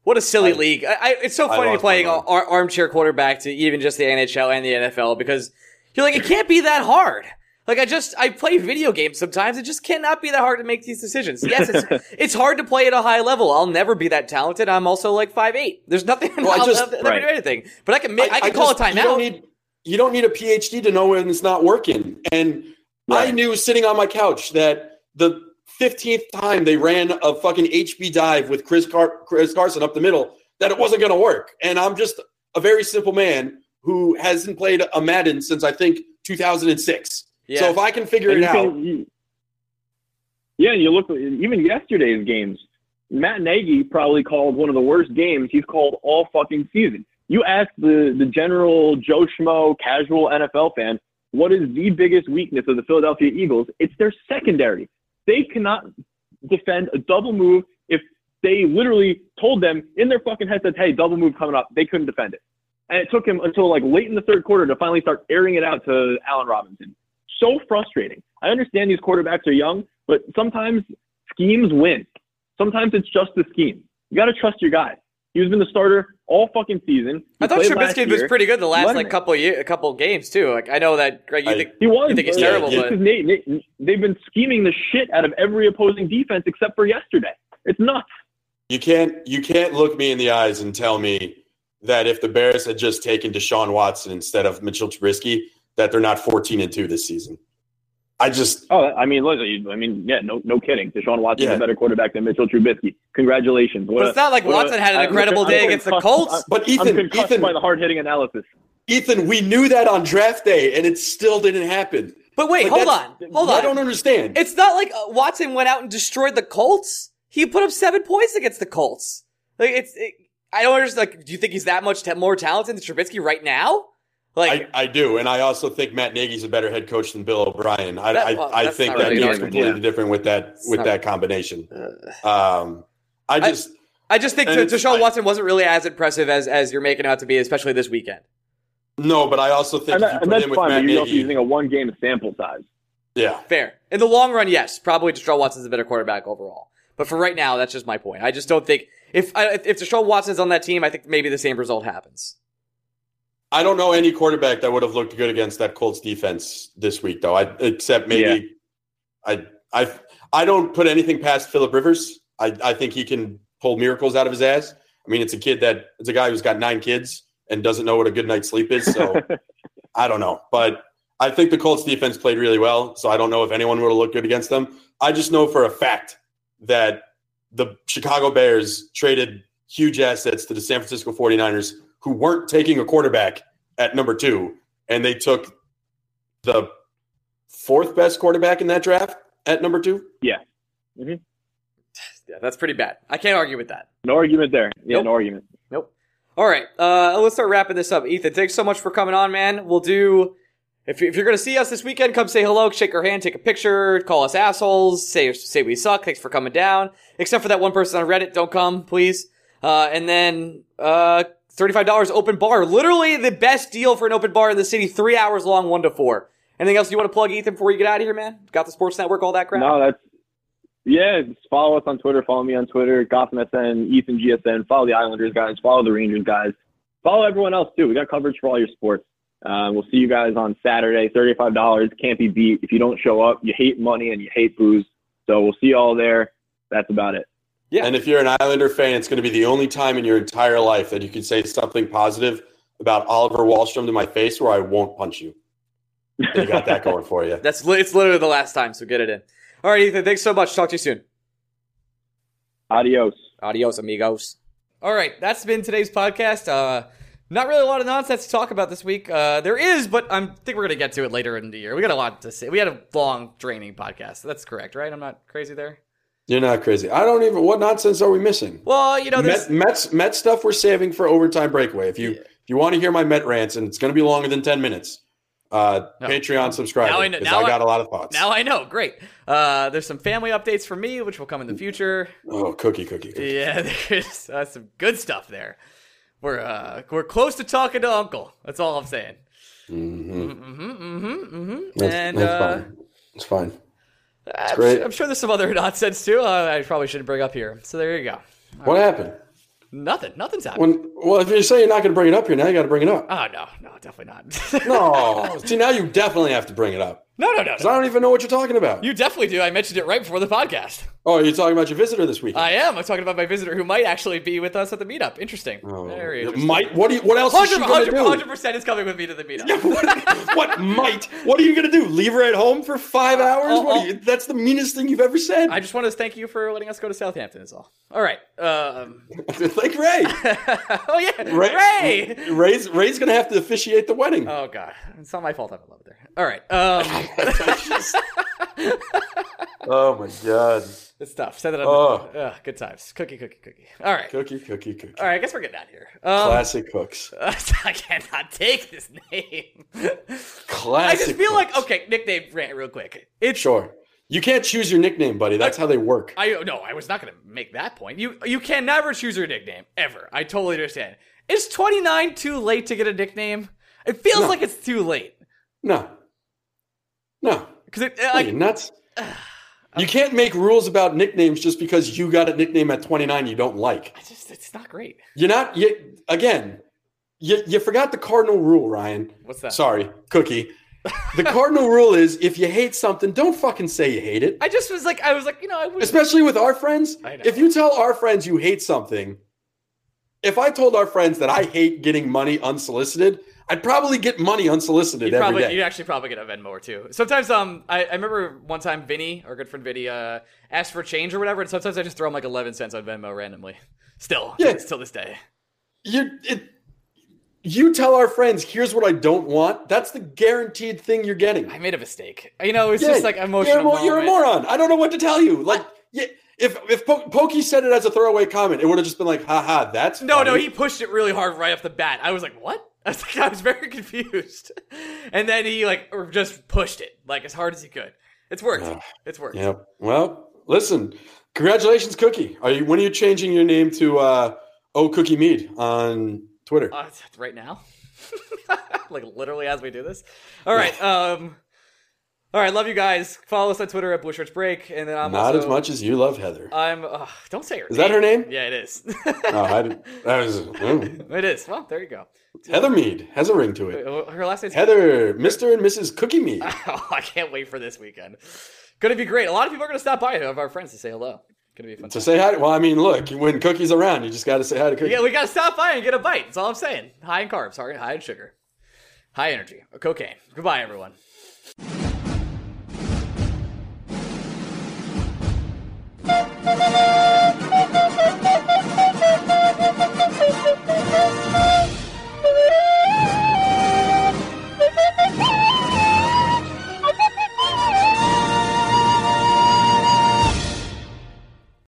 S1: What a silly
S2: I-
S1: league! I, I, it's so funny
S2: lost
S1: playing
S2: my
S1: ar- armchair quarterback to even just the NHL and the NFL because you're like, it can't be that hard. Like I just I play video games sometimes. It just cannot be that hard to make these decisions. Yes, it's *laughs* it's hard to play at a high level. I'll never be that talented. I'm also like five eight. There's nothing.
S2: Well, I
S1: I'll
S2: just-
S1: never, never
S3: right.
S1: do anything. But I can make, I, can call
S2: just-
S1: a
S2: You don't
S1: timeout.
S2: need you don't need a PhD to know when it's not working. And I knew sitting on my couch that the 15th time they ran a fucking HB dive with Chris Car- Chris Carson up the middle that it wasn't going to work. And I'm just a very simple man who hasn't played a Madden since I think 2006.
S1: Yeah.
S2: So if I can figure
S3: And
S2: it out,
S3: can- yeah, and you look even yesterday's games. Matt Nagy probably called one of the worst games he's called all fucking season. You ask the the general Joe Schmo casual NFL fan, what is the biggest weakness of the Philadelphia Eagles? It's their secondary. They cannot defend a double move if they literally told them in their fucking headsets, "Hey, double move coming up." They couldn't defend it, and it took him until like late in the third quarter to finally start airing it out to Allen Robinson so frustrating. I understand these quarterbacks are young, but sometimes schemes win. Sometimes it's just the scheme. You got to trust your guy. He's been the starter all fucking season. He
S1: I thought
S3: played last
S1: Trubisky was pretty good the last
S3: Let
S1: like couple year, a couple games too. Like I know that Greg, you
S2: I-
S1: think
S3: He was.
S1: You think he's
S3: but
S1: terrible,
S3: it's
S1: but-
S3: because Nate- Nate- they've been scheming the shit out of every opposing defense except for yesterday. It's nuts.
S2: you can't you can't look me in the eyes and tell me that if the Bears had just taken Deshaun Watson instead of Mitchell Trubisky, that they're not 14 and 2 this season. I just
S3: Oh, I mean, look, I mean, yeah, no, no kidding. Deshaun Watson's
S2: Yeah.
S3: a better quarterback than Mitchell Trubisky. Congratulations. What
S1: But
S3: a-
S1: it's not like
S3: what a-
S1: Watson had an
S3: I'm-
S1: incredible
S3: I'm
S1: day against the Colts.
S2: but
S3: I'm
S2: Ethan
S3: concussed
S2: Ethan
S3: by the hard hitting analysis.
S2: Ethan, we knew that on draft day, and it still didn't happen.
S1: But wait,
S2: Like,
S1: hold on, hold on.
S2: I don't understand.
S1: It's not like uh, Watson went out and destroyed the Colts. He put up seven points against the Colts. Like it's, it, I don't understand. Like, do you think he's that much ta- more talented than Trubisky right now? Like,
S2: I, I do, and I also think Matt Nagy's a better head coach than Bill O'Brien. I,
S1: That-
S2: I,
S1: well,
S2: I
S1: that's
S2: think that
S1: really an
S2: completely
S3: yeah.
S2: different with that
S1: It's
S2: with
S1: not-
S2: that combination.
S1: uh,
S2: Um, I
S1: I-
S2: just
S1: I just think
S2: And
S1: Deshaun. Watson wasn't really as impressive as as you're making out to be, especially this weekend.
S2: no, but I also think
S3: And,
S2: if
S3: that,
S2: you
S3: and
S2: put
S3: that's
S2: him
S3: fine, but
S2: Matt
S3: you're also
S2: Nagy,
S3: using a one game sample size.
S2: yeah,
S1: Fair. In the long run, yes, probably Deshaun Watson's a better quarterback overall. But for right now, that's just my point. I just don't think if if Deshaun Watson's on that team, I think maybe the same result happens.
S2: I don't know any quarterback that would have looked good against that Colts defense this week, though. I except maybe I I I don't put anything past Philip Rivers. I, I think he can pull miracles out of his ass. I mean, it's a kid that it's a guy who's got nine kids and doesn't know what a good night's sleep is. So *laughs* I don't know, but I think the Colts defense played really well. So I don't know if anyone would have looked good against them. I just know for a fact that the Chicago Bears traded huge assets to the San Francisco 49ers who weren't taking a quarterback at number two, and they took the fourth best quarterback in that draft at number two.
S3: Yeah.
S1: Yeah, that's pretty bad. I can't argue with that.
S3: No argument there. Yeah,
S1: Nope.
S3: no argument.
S1: Nope. All right, uh, let's start wrapping this up. Ethan, thanks so much for coming on, man. We'll do. If, you- if you're going to see us this weekend, come say hello, shake our hand, take a picture, call us assholes, say say we suck. Thanks for coming down. Except for that one person on Reddit, don't come, please. Uh, and then uh, thirty-five dollars open bar, literally the best deal for an open bar in the city. Three hours long, one to four. Anything else you want to plug, Ethan, before you get out of here, man? Gotham Sports Network, all that crap.
S3: No, that's yeah. Follow us on Twitter. Follow me on Twitter. Gotham SN, Ethan GSN. Follow the Islanders guys. Follow the Rangers guys. Follow everyone else too. We got coverage for all your sports. Uh, we'll see you guys on Saturday. Thirty-five dollars can't be beat. If you don't show up, you hate money and you hate booze. So we'll see you all there. That's about it.
S1: Yeah.
S2: And if you're an Islander fan, it's going to be the only time in your entire life that you can say something positive about Oliver Wahlstrom to my face where I won't punch you. You got that going for you. *laughs*
S1: That's it's literally the last time, so get it in. All right, Ethan, thanks so much. Talk to you soon.
S3: Adios.
S1: Adios, amigos. All right, that's been today's podcast. Uh, not really a lot of nonsense to talk about this week. Uh, there is, but I think we're gonna get to it later in the year. We got a lot to say. We had a long, draining podcast. That's correct, right? I'm not crazy there.
S2: You're not crazy. I don't even. What nonsense are we missing?
S1: Well, you know,
S2: Met, Mets Met stuff we're saving for overtime breakaway. If you
S1: Yeah.
S2: if you want to hear my Met rants, and it's going to be longer than ten minutes, uh,
S1: No.
S2: Patreon subscribe
S1: Now I know-
S2: because
S1: now
S2: I
S1: I-
S2: got a lot of thoughts.
S1: now I know. Great. Uh, there's some family updates for me, which will come in the future.
S2: oh, cookie, cookie, cookie.
S1: Yeah, *laughs* there's uh, some good stuff there. We're uh, we're close to talking to Uncle. That's all I'm saying.
S2: Mm-hmm.
S1: Mm-hmm, mm-hmm, mm-hmm.
S2: That's,
S1: and
S2: that's
S1: uh,
S2: fine. It's fine.
S1: I'm,
S2: great.
S1: I'm sure there's some other *laughs* nonsense too. Uh, I probably shouldn't bring up here. So there you go.
S2: What happened?
S1: Nothing. Nothing's happened.
S2: When well, if you're saying you're not going to bring it up here, now you got to bring it up.
S1: Oh no, no, definitely not. *laughs*
S2: No, see now you definitely have to bring it up
S1: no, no, no,
S2: because
S1: no.
S2: I don't even know what you're talking about.
S1: You definitely do. I mentioned it right before the podcast.
S2: oh, you're talking about your visitor this week.
S1: I am. I'm talking about my visitor who might actually be with us at the meetup. Interesting.
S2: oh,
S1: Very interesting.
S2: might what do you, what else is she going to do?
S1: 100 percent is coming with me to the meetup. *laughs*
S2: Yeah, what, what might? What are you going to do? Leave her at home for five hours?
S1: I'll-
S2: What are you, that's the meanest thing you've ever said.
S1: I just want to thank you for letting us go to Southampton. Is all. All right. Um, *laughs*
S2: Thank Ray. *laughs*
S1: oh yeah,
S2: Ray.
S1: Ray.
S2: Ray's Ray's going to have to officiate the wedding.
S1: Oh god, it's not my fault. I'm in love with her. All right. Um, *laughs*
S2: oh my god.
S1: it's tough. Set it up.
S2: Oh.
S1: Good times. Cookie, cookie, cookie. All right.
S2: Cookie, cookie, cookie.
S1: All right. I guess we're getting out of here. Um,
S2: Classic cooks. *laughs*
S1: I cannot take this name.
S2: Classic.
S1: I just feel like okay. Nickname rant real quick. It's
S2: Sure. You can't choose your nickname, buddy. That's how they work.
S1: I no, I was not going to make that point. You you can never choose your nickname ever. I totally understand. Is 29 too late to get a nickname? It feels
S2: No.
S1: like it's too late
S2: No. No.
S1: because it
S2: Are you nuts? You can't make rules about nicknames just because you got a nickname at 29 you don't like.
S1: I just it's not great.
S2: You're not you again. You you forgot the cardinal rule, Ryan.
S1: What's that?
S2: Sorry, Cookie. *laughs* The cardinal rule is if you hate something, don't fucking say you hate it.
S1: I just was like I was like you know I was
S2: Especially with our friends. If you tell our friends you hate something, if I told our friends that I hate getting money unsolicited, I'd probably get money unsolicited
S1: You'd
S2: every
S1: probably
S2: day.
S1: you'd actually probably get a Venmo or two. Sometimes um I, I remember one time Vinny, our good friend Vinny, uh asked for change or whatever, and sometimes I just throw him like eleven cents on Venmo randomly. *laughs* Still,
S2: Yeah.
S1: still this day.
S2: you it, you tell our friends, here's what I don't want. That's the guaranteed thing you're getting.
S1: I made a mistake. You know, it's
S2: Yeah,
S1: just like emotional.
S2: You're, a mo- you're a moron. I don't know what to tell you. Like, yeah, if if po- Pokey said it as a throwaway comment, it would have just been like, haha, that's
S1: No, no, he pushed it really hard right off the bat. I was like, what? *laughs* I was like, I was very confused. *laughs* And then he like just pushed it like as hard as he could. It's worked.
S2: Ugh.
S1: It's worked.
S2: Yep. Well, listen, congratulations, Cookie. Are you when are you changing your name to uh, Oh Cookie Mead on Twitter?
S1: Uh, right now, *laughs* like literally as we do this. All right. Um. All right. Love you guys. Follow us on Twitter at Blue Shirts Break, and then I'm
S2: Not
S1: also,
S2: as much as you love Heather.
S1: I'm. Uh, don't say her.
S2: Is that her name?
S1: Yeah, it is.
S2: oh, I didn't, *laughs* that was mm.
S1: it is. Well, there you go.
S2: Heather Mead has a ring to it.
S1: Her last name's
S2: Heather, Mr. and Mrs. Cookie Mead. *laughs*
S1: Oh, I can't wait for this weekend. Gonna be great. A lot of people are gonna stop by to have our friends to say hello. Gonna be fun.
S2: To say hi. Well, I mean, look, when Cookie's are around, you just got to say hi to Cookie.
S1: Yeah, we gotta stop by and get a bite. That's all I'm saying. High in carbs, high high in sugar, high energy, cocaine. Goodbye, everyone.
S4: Woo! *laughs*